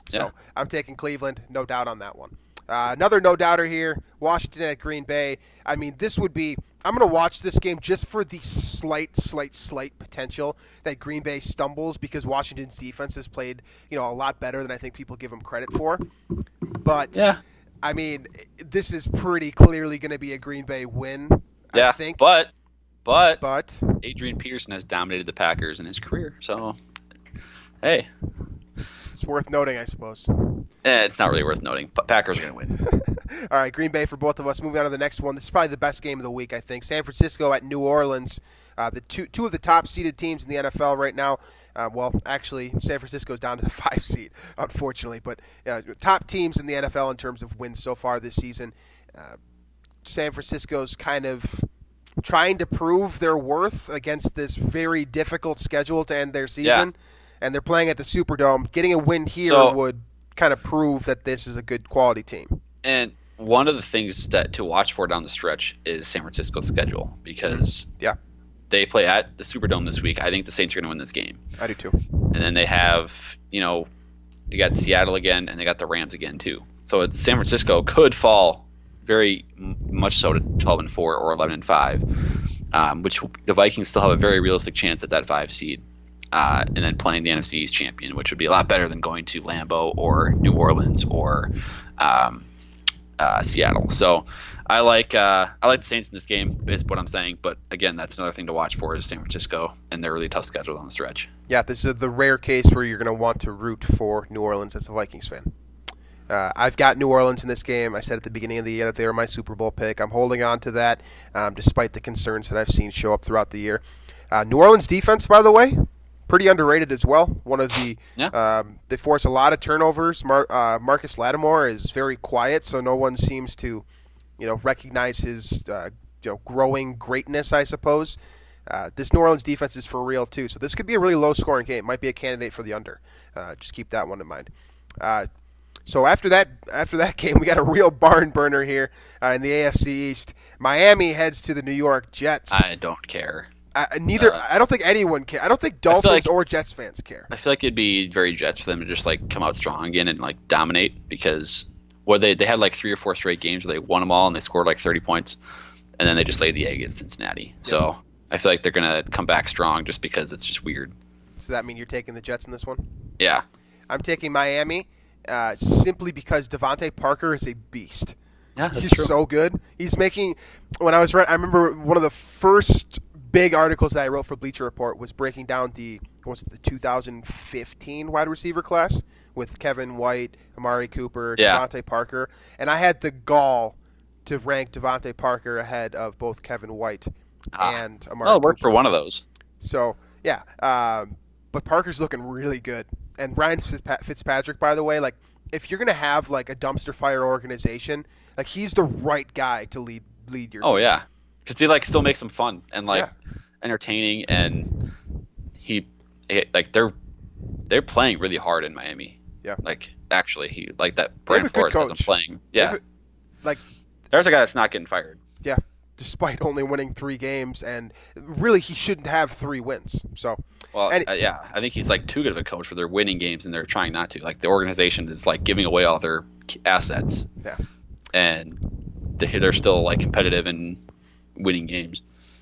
So Yeah. I'm taking Cleveland, no doubt on that one. Uh, another no doubter here, Washington at Green Bay. I mean, this would be. I'm going to watch this game just for the slight, slight, slight potential that Green Bay stumbles because Washington's defense has played, you know, a lot better than I think people give them credit for. But Yeah. I mean, this is pretty clearly going to be a Green Bay win. Yeah, I think. but but but Adrian Peterson has dominated the Packers in his career, so hey, it's worth noting, I suppose. eh, it's not really worth noting. But Packers are going to win. *laughs* All right, Green Bay for both of us. Moving on to the next one. This is probably the best game of the week, I think. San Francisco at New Orleans. Uh, the two two of the top seeded teams in the NFL right now. Uh, well, actually, San Francisco's down to the *laughs* five seed, unfortunately. But uh, top teams in the NFL in terms of wins so far this season. Uh, San Francisco's kind of trying to prove their worth against this very difficult schedule to end their season. And they're playing at the Superdome. Getting a win here So- would kind of prove that this is a good quality team. And one of the things that to watch for down the stretch is San Francisco's schedule because Yeah, they play at the Superdome this week. I think the Saints are going to win this game. I do too. and then they have you know they got Seattle again and they got the Rams again too. So it's San Francisco could fall very much so to 12 and 4 or 11 and 5, um, which the Vikings still have a very realistic chance at that five seed. Uh, and then playing the NFC East champion, which would be a lot better than going to Lambeau or New Orleans or um, uh, Seattle. So I like uh, I like the Saints in this game is what I'm saying. But again, that's another thing to watch for is San Francisco and their really tough schedule on the stretch. Yeah, this is the rare case where you're going to want to root for New Orleans as a Vikings fan. Uh, I've got New Orleans in this game. I said at the beginning of the year that they were my Super Bowl pick. I'm holding on to that um, despite the concerns that I've seen show up throughout the year. Uh, New Orleans defense, by the way, pretty underrated as well. One of the *laughs* Yeah. um, they force a lot of turnovers. Mar- uh, Marcus Lattimore is very quiet, so no one seems to, you know, recognize his uh, you know growing greatness. I suppose. Uh, this New Orleans defense is for real too, so this could be a really low-scoring game. Might be a candidate for the under. Uh, just keep that one in mind. Uh, so after that, after that *laughs* game, we got a real barn burner here uh, in the AFC East. Miami heads to the New York Jets. I don't care. Uh, neither, uh, I don't think anyone care. I don't think Dolphins like- or Jets fans care. I feel like it'd be very Jets for them to just like come out strong again and like dominate because what they they had like three or four straight games where they won them all and they scored like 30 points, and then they just laid the egg against Cincinnati. So I feel like they're gonna come back strong just because it's just weird. So that mean you're taking the Jets in this one? Yeah, I'm taking Miami uh, simply because DeVante Parker is a beast. yeah, that's He's true. so good. He's making. When I was right, I remember one of the first big articles that I wrote for Bleacher Report was breaking down the was it the 2015 wide receiver class with Kevin White, Amari Cooper, Yeah. DeVante Parker, and I had the gall to rank DeVante Parker ahead of both Kevin White Ah. and Amari. it worked for one of those. So yeah, um, but Parker's looking really good, and Ryan Fitzpatrick, by the way, like if you're gonna have like a dumpster fire organization, like he's the right guy to lead lead your. Oh team. yeah, because he like still makes them fun and like Yeah. entertaining, and he it, like they're they're playing really hard in Miami. Yeah. like actually, he like that. They have a Brian Flores has them playing. Yeah, a- like there's a guy that's not getting fired. yeah, despite only winning three games, and really he shouldn't have three wins. So Well, And- uh, yeah, I think he's like too good of a coach where they're winning games and they're trying not to. Like the organization is like giving away all their assets. Yeah. And they- they're still like competitive and winning games.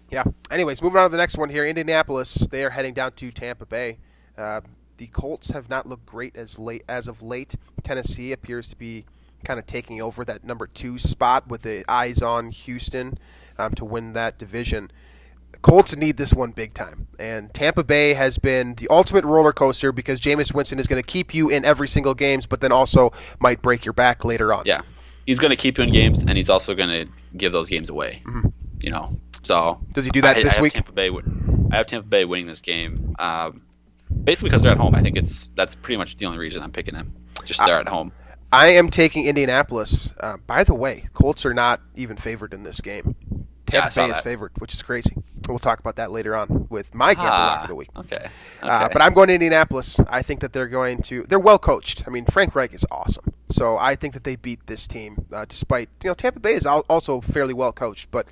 yeah. Anyways, moving on to the next one here, Indianapolis. They are heading down to Tampa Bay. Uh, the Colts have not looked great as late as of late. Tennessee appears to be kind of taking over that number two spot with the eyes on Houston um, to win that division. Colts need this one big time, and Tampa Bay has been the ultimate roller coaster because Jameis Winston is going to keep you in every single games, but then also might break your back later on. Yeah. He's going to keep you in games and he's also going to give those games away. You know. So Does he do that I, this I week? Tampa Bay, I have Tampa Bay winning this game. Um, basically because they're at home. I think it's that's pretty much the only reason I'm picking them. Just they're at home. I am taking Indianapolis. Uh, by the way, Colts are not even favored in this game. Tampa saw Bay is favored, which is crazy. We'll talk about that later on with my gamble Ah, lock of the week. Okay. Uh, but I'm going to Indianapolis. I think that they're going to. They're well coached. I mean, Frank Reich is awesome. So I think that they beat this team, uh, despite you know Tampa Bay is also fairly well coached, but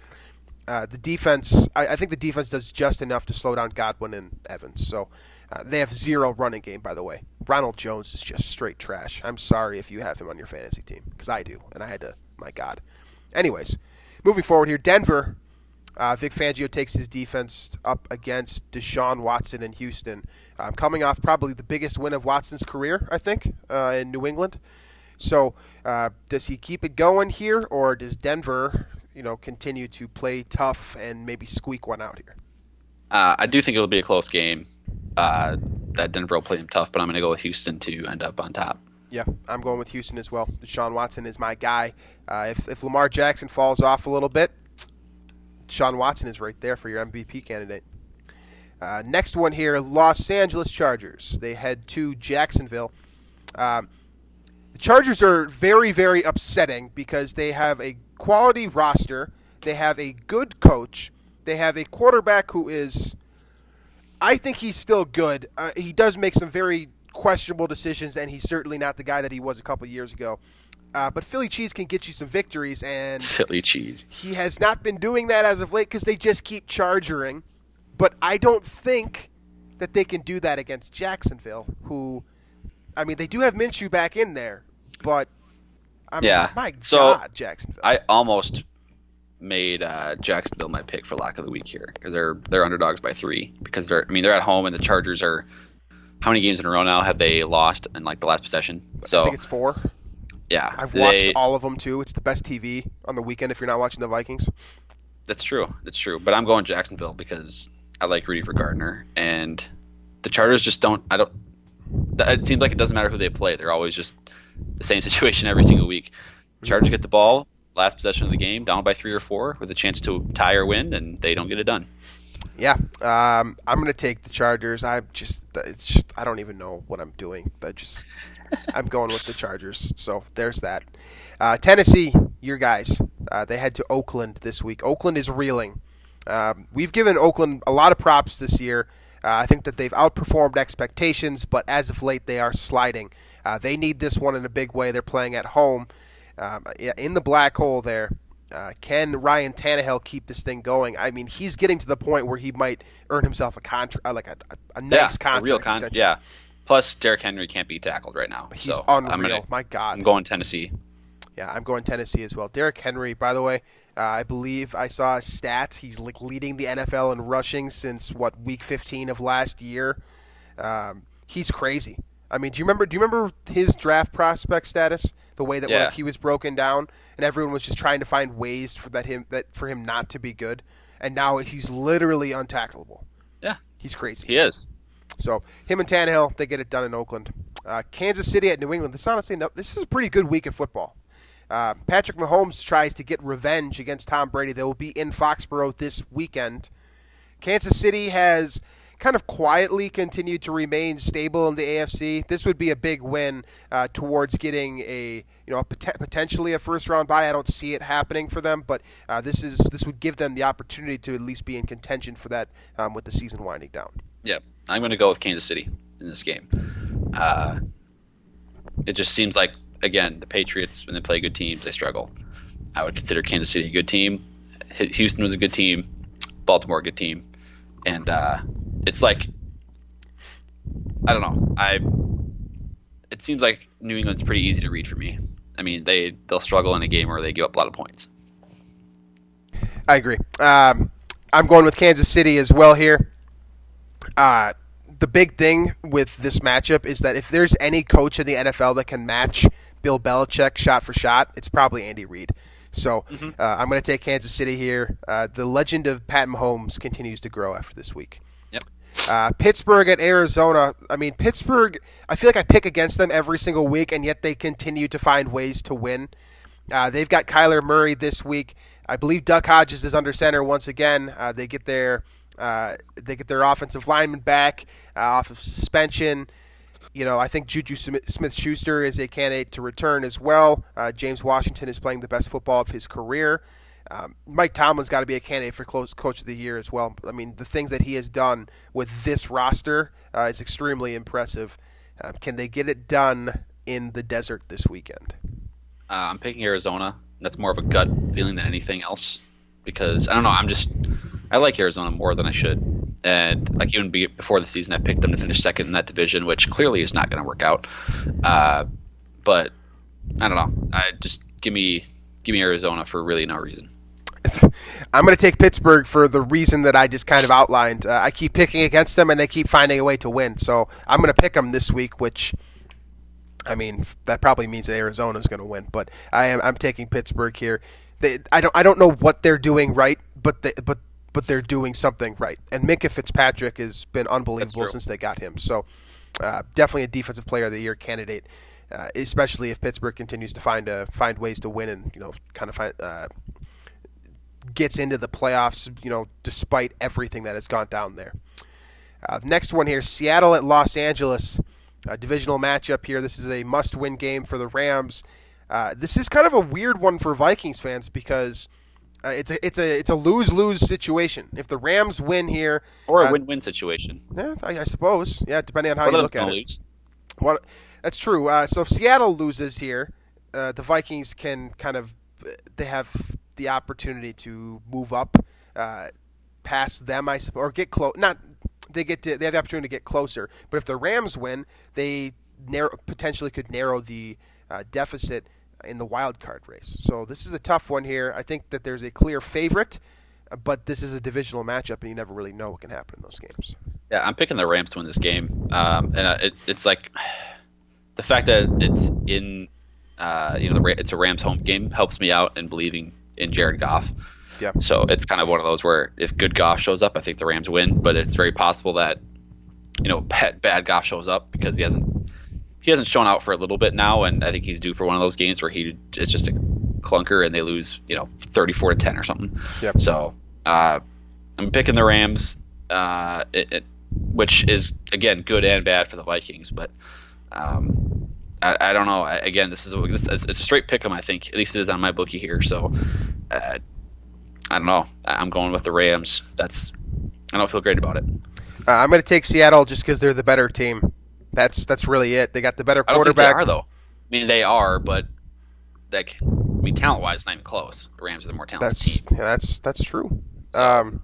uh, the defense. I, I think the defense does just enough to slow down Godwin and Evans. So uh, they have zero running game. By the way, Ronald Jones is just straight trash. I'm sorry if you have him on your fantasy team because I do, and I had to. My God. Anyways, moving forward here, Denver. Uh, Vic Fangio takes his defense up against Deshaun Watson in Houston, um, coming off probably the biggest win of Watson's career, I think, uh, in New England. So, uh, does he keep it going here, or does Denver, you know, continue to play tough and maybe squeak one out here? Uh, I do think it'll be a close game. Uh, that Denver will play them tough, but I'm going to go with Houston to end up on top. Yeah, I'm going with Houston as well. Deshaun Watson is my guy. Uh, if, if Lamar Jackson falls off a little bit, Sean Watson is right there for your MVP candidate. Uh, next one here Los Angeles Chargers. They head to Jacksonville. Um, the Chargers are very, very upsetting because they have a quality roster, they have a good coach, they have a quarterback who is. I think he's still good. Uh, he does make some very questionable decisions, and he's certainly not the guy that he was a couple years ago. Uh, but Philly cheese can get you some victories, and *laughs* Philly cheese. he has not been doing that as of late because they just keep charging. But I don't think that they can do that against Jacksonville, who, I mean, they do have Minshew back in there, but I mean, Yeah, my so God, Jacksonville. I almost made uh, Jacksonville my pick for lock of the week here because they're they're underdogs by three because they're I mean they're at home and the Chargers are how many games in a row now have they lost in like the last possession? So I think it's four. yeah, I've watched they- all of them too. It's the best TV on the weekend if you're not watching the Vikings. That's true. That's true. But I'm going Jacksonville because I like Rudy for Gardner, and the Chargers just don't. I don't. It seems like it doesn't matter who they play. They're always just the same *laughs* situation every single week. Chargers get the ball, last possession of the game, down by three or four, with a chance to tie or win, and they don't get it done. Yeah, um, I'm going to take the Chargers. I just, it's just, I don't even know what I'm doing. I just, I'm going with the Chargers. So there's that. Uh, Tennessee, your guys, uh, they head to Oakland this week. Oakland is reeling. Um, we've given Oakland a lot of props this year. Uh, I think that they've outperformed expectations, but as of late, they are sliding. Uh, they need this one in a big way. They're playing at home um, in the black hole there. Uh, can Ryan Tannehill keep this thing going? I mean, he's getting to the point where he might earn himself a contract, uh, like a, a, a nice yeah, contract. a real con- Yeah. Plus, Derrick Henry can't be tackled right now. He's so unreal. I'm, gonna, My God. I'm going Tennessee. Yeah, I'm going Tennessee as well. Derrick Henry, by the way, uh, I believe I saw a stat. He's like leading the NFL in rushing since what week 15 of last year. Um, he's crazy. I mean, do you remember? Do you remember his draft prospect status? The way that Yeah. like, he was broken down, and everyone was just trying to find ways for that him that for him not to be good, and now he's literally untackleable. Yeah, He's crazy. he is. So him and Tannehill, they get it done in Oakland. Uh, Kansas City at New England. This honestly, no, this is a pretty good week of football. Uh, Patrick Mahomes tries to get revenge against Tom Brady. They will be in Foxborough this weekend. Kansas City has kind of quietly continued to remain stable in the AFC. This would be a big win uh, towards getting a you know pot- potentially a first round bye. I don't see it happening for them, but uh, this is this would give them the opportunity to at least be in contention for that um, with the season winding down. Yeah, I'm going to go with Kansas City in this game. Uh, it just seems like again the Patriots when they play good teams they struggle. I would consider Kansas City a good team. Houston was a good team. Baltimore a good team, and uh, it's like I don't know. I it seems like New England's pretty easy to read for me. I mean they they'll struggle in a game where they give up a lot of points. I agree. Um, I'm going with Kansas City as well here. Uh, the big thing with this matchup is that if there's any coach in the NFL that can match Bill Belichick shot for shot, it's probably Andy Reid. So uh, I'm going to take Kansas City here. Uh, the legend of Pat Mahomes continues to grow after this week. Yep. Uh, Pittsburgh at Arizona. I mean, Pittsburgh, I feel like I pick against them every single week, and yet they continue to find ways to win. Uh, they've got Kyler Murray this week. I believe Duck Hodges is under center once again. Uh, they get their uh, they get their offensive lineman back uh, off of suspension. You know, I think Juju Smith Schuster is a candidate to return as well. Uh, James Washington is playing the best football of his career. Um, Mike Tomlin's got to be a candidate for close coach of the year as well. I mean, the things that he has done with this roster uh, is extremely impressive. Uh, can they get it done in the desert this weekend? Uh, I'm picking Arizona. That's more of a gut feeling than anything else because I don't know. I'm just I like Arizona more than I should, and like even be, before the season, I picked them to finish second in that division, which clearly is not going to work out. Uh, but I don't know. I just give me give me Arizona for really no reason. *laughs* I'm going to take Pittsburgh for the reason that I just kind of outlined. Uh, I keep picking against them, and they keep finding a way to win. So I'm going to pick them this week, which I mean, that probably means that Arizona's going to win, but I am I'm taking Pittsburgh here. They, I don't I don't know what they're doing right, but they, but but they're doing something right. And Minkah Fitzpatrick has been unbelievable since they got him. So uh, definitely a defensive player of the year candidate, uh, especially if Pittsburgh continues to find a find ways to win and you know kind of find. Uh, gets into the playoffs, you know, despite everything that has gone down there. Uh, next one here, Seattle at Los Angeles, a divisional matchup here. This is a must-win game for the Rams. Uh, this is kind of a weird one for Vikings fans because uh, it's a it's a it's a lose lose situation. If the Rams win here, or a uh, win win situation. Yeah, I, I, suppose. Yeah, depending on how One you look at gonna it. lose. Well, that's true. Uh, so if Seattle loses here, uh, the Vikings can kind of they have the opportunity to move up uh, past them, I suppose, or get close. Not they get to they have the opportunity to get closer. But if the Rams win, they narrow, potentially could narrow the uh, deficit in the wild card race. So this is a tough one here. I think that there's a clear favorite, but this is a divisional matchup, and you never really know what can happen in those games. Yeah, I'm picking the Rams to win this game, um, and uh, it, it's like *sighs* the fact that it's in, uh, you know, the, it's a Rams home game helps me out in believing in Jared Goff. Yeah. So it's kind of one of those where if good Goff shows up, I think the Rams win, but it's very possible that, you know, bad, bad Goff shows up because he hasn't he hasn't shown out for a little bit now, and I think he's due for one of those games where he is just a clunker and they lose, you know, 34 to 10 or something. Yep. So uh, I'm picking the Rams, uh, it, it, which is again good and bad for the Vikings, but um, I, I don't know. I, again, this is a, this, it's, it's a straight pick 'em. I think at least it is on my bookie here. So uh, I don't know. I'm going with the Rams. That's I don't feel great about it. Uh, I'm going to take Seattle just because they're the better team. That's that's really it. They got the better I don't think quarterback. they are though. I mean, they are, but like, I mean, talent wise, not even close. The Rams are the more talented That's team. yeah, that's that's true. Um,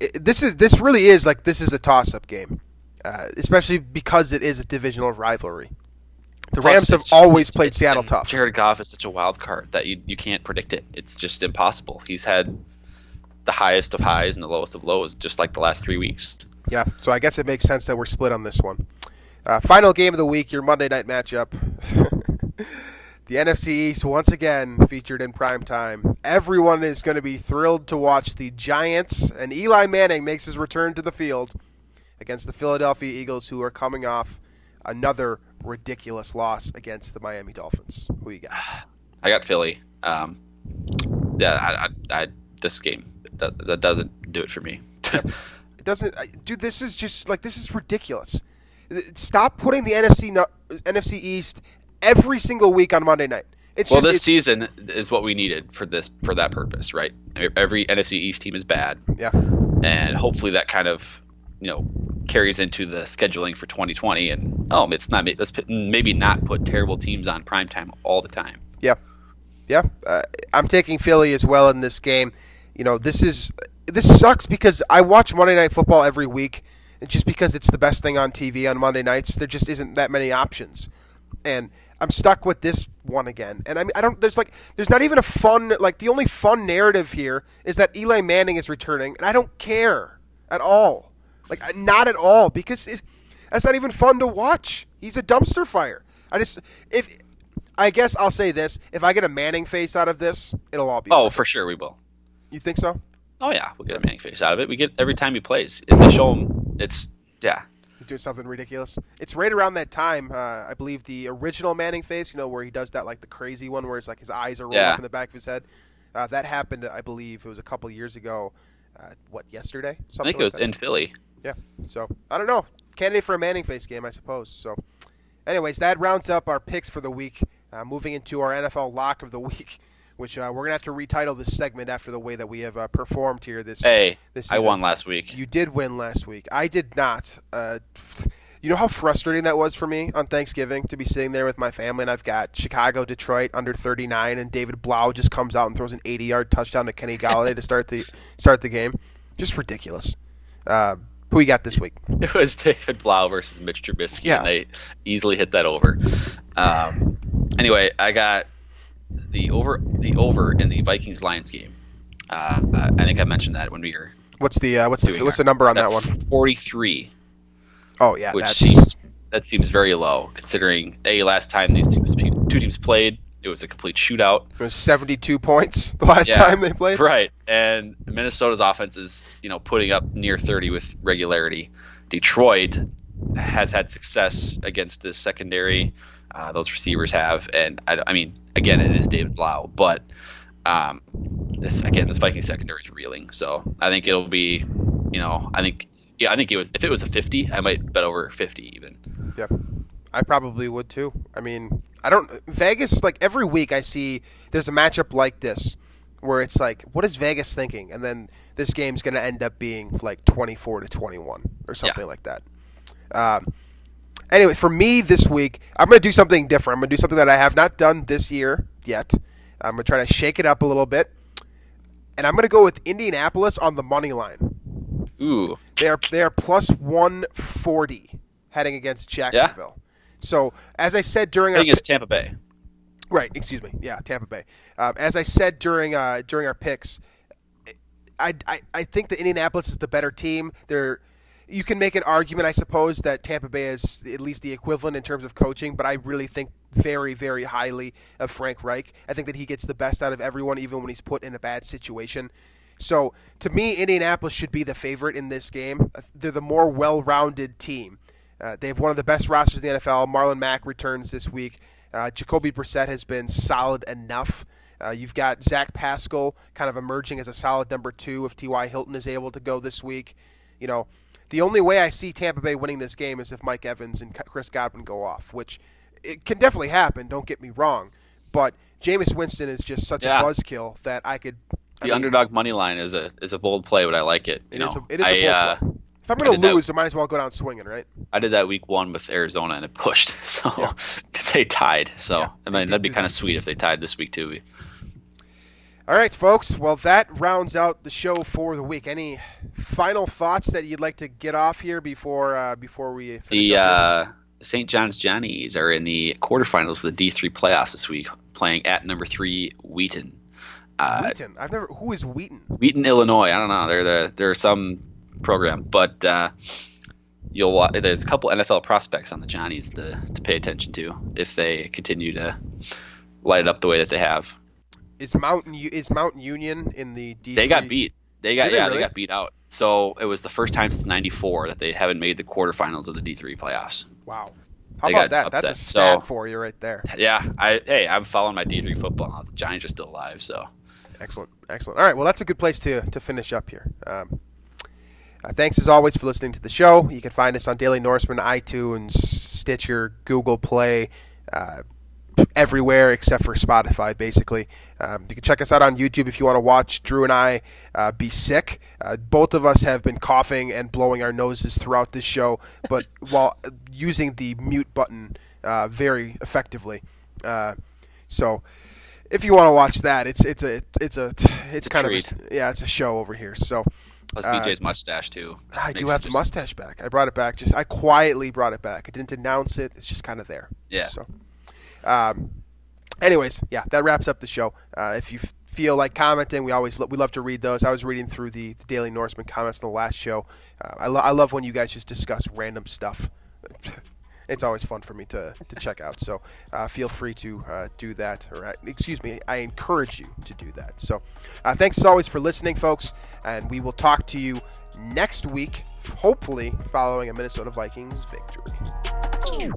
it, this is this really is like this is a toss-up game, uh, especially because it is a divisional rivalry. The Plus, Rams have always played Seattle tough. Jared Goff is such a wild card that you you can't predict it. It's just impossible. He's had the highest of highs and the lowest of lows, just like the last three weeks. Yeah, so I guess it makes sense that we're split on this one. Uh, final game of the week, your Monday night matchup. *laughs* the NFC East once again featured in prime time. Everyone is going to be thrilled to watch the Giants, and Eli Manning makes his return to the field against the Philadelphia Eagles, who are coming off another ridiculous loss against the Miami Dolphins. Who you got? I got Philly. Um, yeah, I, I, I this game that, that doesn't do it for me. *laughs* It doesn't, I- dude. This is just like this is ridiculous. Stop putting the NFC no, NFC East every single week on Monday night. It's well, just this season is what we needed for this for that purpose, right? Every NFC East team is bad, yeah. and hopefully that kind of you know carries into the scheduling for 2020. And oh, it's not let's maybe not put terrible teams on primetime all the time. Yeah, yeah. Uh, I'm taking Philly as well in this game. You know, this is this sucks because I watch Monday Night Football every week, just because it's the best thing on TV on Monday nights. There just isn't that many options, and I'm stuck with this one again. And I mean, I don't. There's like, there's not even a fun. Like the only fun narrative here is that Eli Manning is returning, and I don't care at all. Like not at all because it, that's not even fun to watch. He's a dumpster fire. I just if I guess I'll say this: if I get a Manning face out of this, it'll all be. Oh, for sure we will. you think so? Oh yeah, we'll get a Manning face out of it. We get every time he plays. If they show him, it's yeah. He's doing something ridiculous. It's right around that time, uh, I believe, the original Manning face. You know, where he does that like the crazy one, where it's like his eyes are rolled Yeah. up in the back of his head. Uh, that happened, I believe, it was a couple years ago. Uh, what yesterday? Something I think it was that. in Philly. Yeah. So I don't know. Candidate for a Manning face game, I suppose. So, anyways, that rounds up our picks for the week. Uh, moving into our NFL lock of the *laughs* week, which uh, we're gonna have to retitle this segment after the way that we have uh, performed here this. Hey, this I won last week. You did win last week. I did not. Uh, you know how frustrating that was for me on Thanksgiving to be sitting there with my family, and I've got Chicago, Detroit under 39, and David Blough just comes out and throws an 80-yard touchdown to Kenny Golladay to start the *laughs* start the game. Just ridiculous. Uh, who we got this week? *laughs* It was David Blough versus Mitch Trubisky, Yeah. and they easily hit that over. Um, anyway, I got the over the over in the Vikings Lions game. Uh, I think I mentioned that when we were What's the uh, what's the what's our- the number on that one? Forty three. Oh yeah, which that's seems that seems very low considering a last time these teams two teams played it was a complete shootout. It was 72 points *laughs* the last Yeah. time they played. Right, and Minnesota's offense is you know putting up near 30 with regularity. Detroit has had success against this secondary. Uh, those receivers have, and I, I mean, again, it is David Blough, but um, this again, this Viking secondary is reeling. So I think it'll be, you know, I think yeah, I think it was if it was a 50, I might bet over 50 even. Yep. I probably would too. I mean, I don't Vegas like every week I see there's a matchup like this where it's like what is Vegas thinking? And then this game's going to end up being like 24 to 21 or something like that. Um, anyway, for me this week, I'm going to do something different. I'm going to do something that I have not done this year yet. I'm going to try to shake it up a little bit. And I'm going to go with Indianapolis on the money line. Ooh, They are they are plus 140 heading against Jacksonville. So as I said during I our think it's Tampa Bay. right, excuse me, yeah, Tampa Bay. Um, as I said during uh, during our picks, I, I I think that Indianapolis is the better team. They're you can make an argument, I suppose, that Tampa Bay is at least the equivalent in terms of coaching, but I really think very, very highly of Frank Reich. I think that he gets the best out of everyone, even when he's put in a bad situation. So, to me, Indianapolis should be the favorite in this game. They're the more well-rounded team. Uh, they have one of the best rosters in the NFL. Marlon Mack returns this week. Uh, Jacoby Brissett has been solid enough. Uh, you've got Zach Pascal kind of emerging as a solid number two if T.Y. Hilton is able to go this week. You know, the only way I see Tampa Bay winning this game is if Mike Evans and Chris Godwin go off, which it can definitely happen. Don't get me wrong, but Jameis Winston is just such Yeah. a buzzkill that I could. I The mean, underdog money line is a is a bold play, but I like it. You It know, is a, it is I, a bold uh, play. If I'm going to that- lose, I might as well go down swinging, right? I did that week one with Arizona and it pushed, *laughs* so Yeah. they tied. So Yeah, I mean that'd be kind of sweet if they tied this week too. All right, folks. Well, that rounds out the show for the week. Any final thoughts that you'd like to get off here before uh, before we finish The up uh, St. John's Johnnies are in the quarterfinals of the D3 playoffs this week, playing at number three Wheaton. Uh, Wheaton. I've never. Who is Wheaton? Wheaton, Illinois. I don't know. They're the they're some program, but uh, you'll wa- there's a couple NFL prospects on the Johnnies to to pay attention to if they continue to light it up the way that they have. Is Mountain is Mount Union in the D? They got beat. They got Did they yeah, really? they got beat out. So it was the first time since '94 that they haven't made the quarterfinals of the D3 playoffs. Wow. How They about that? That's a upset. stat So- for you right there. Yeah, I hey, I'm following my D3 football. The Giants are still alive, so Excellent, excellent. All right, well, that's a good place to, to finish up here. Um, uh, thanks as always for listening to the show. You can find us on Daily Norseman, iTunes, Stitcher, Google Play, uh, everywhere except for Spotify, basically. Um, you can check us out on YouTube if you want to watch Drew and I uh, be sick. Uh, both of us have been coughing and blowing our noses throughout this show, but *laughs* while using the mute button uh, very effectively. Uh, so if you want to watch that, it's it's a it's a it's, a kind treat. of a, yeah, it's a show over here. So plus Uh, BJ's mustache too. I do have the just- mustache back. I brought it back. Just I quietly brought it back. I didn't announce it. It's just kind of there. Yeah. So, um, anyways, yeah, that wraps up the show. Uh, if you feel like commenting, we always lo- we love to read those. I was reading through the, the Daily Norseman comments in the last show. Uh, I, lo- I love when you guys just discuss random stuff. *laughs* It's always fun for me to, to check out. So uh, feel free to uh, do that. Or uh, excuse me, I encourage you to do that. So uh, thanks as always for listening, folks, and we will talk to you next week, hopefully following a Minnesota Vikings victory.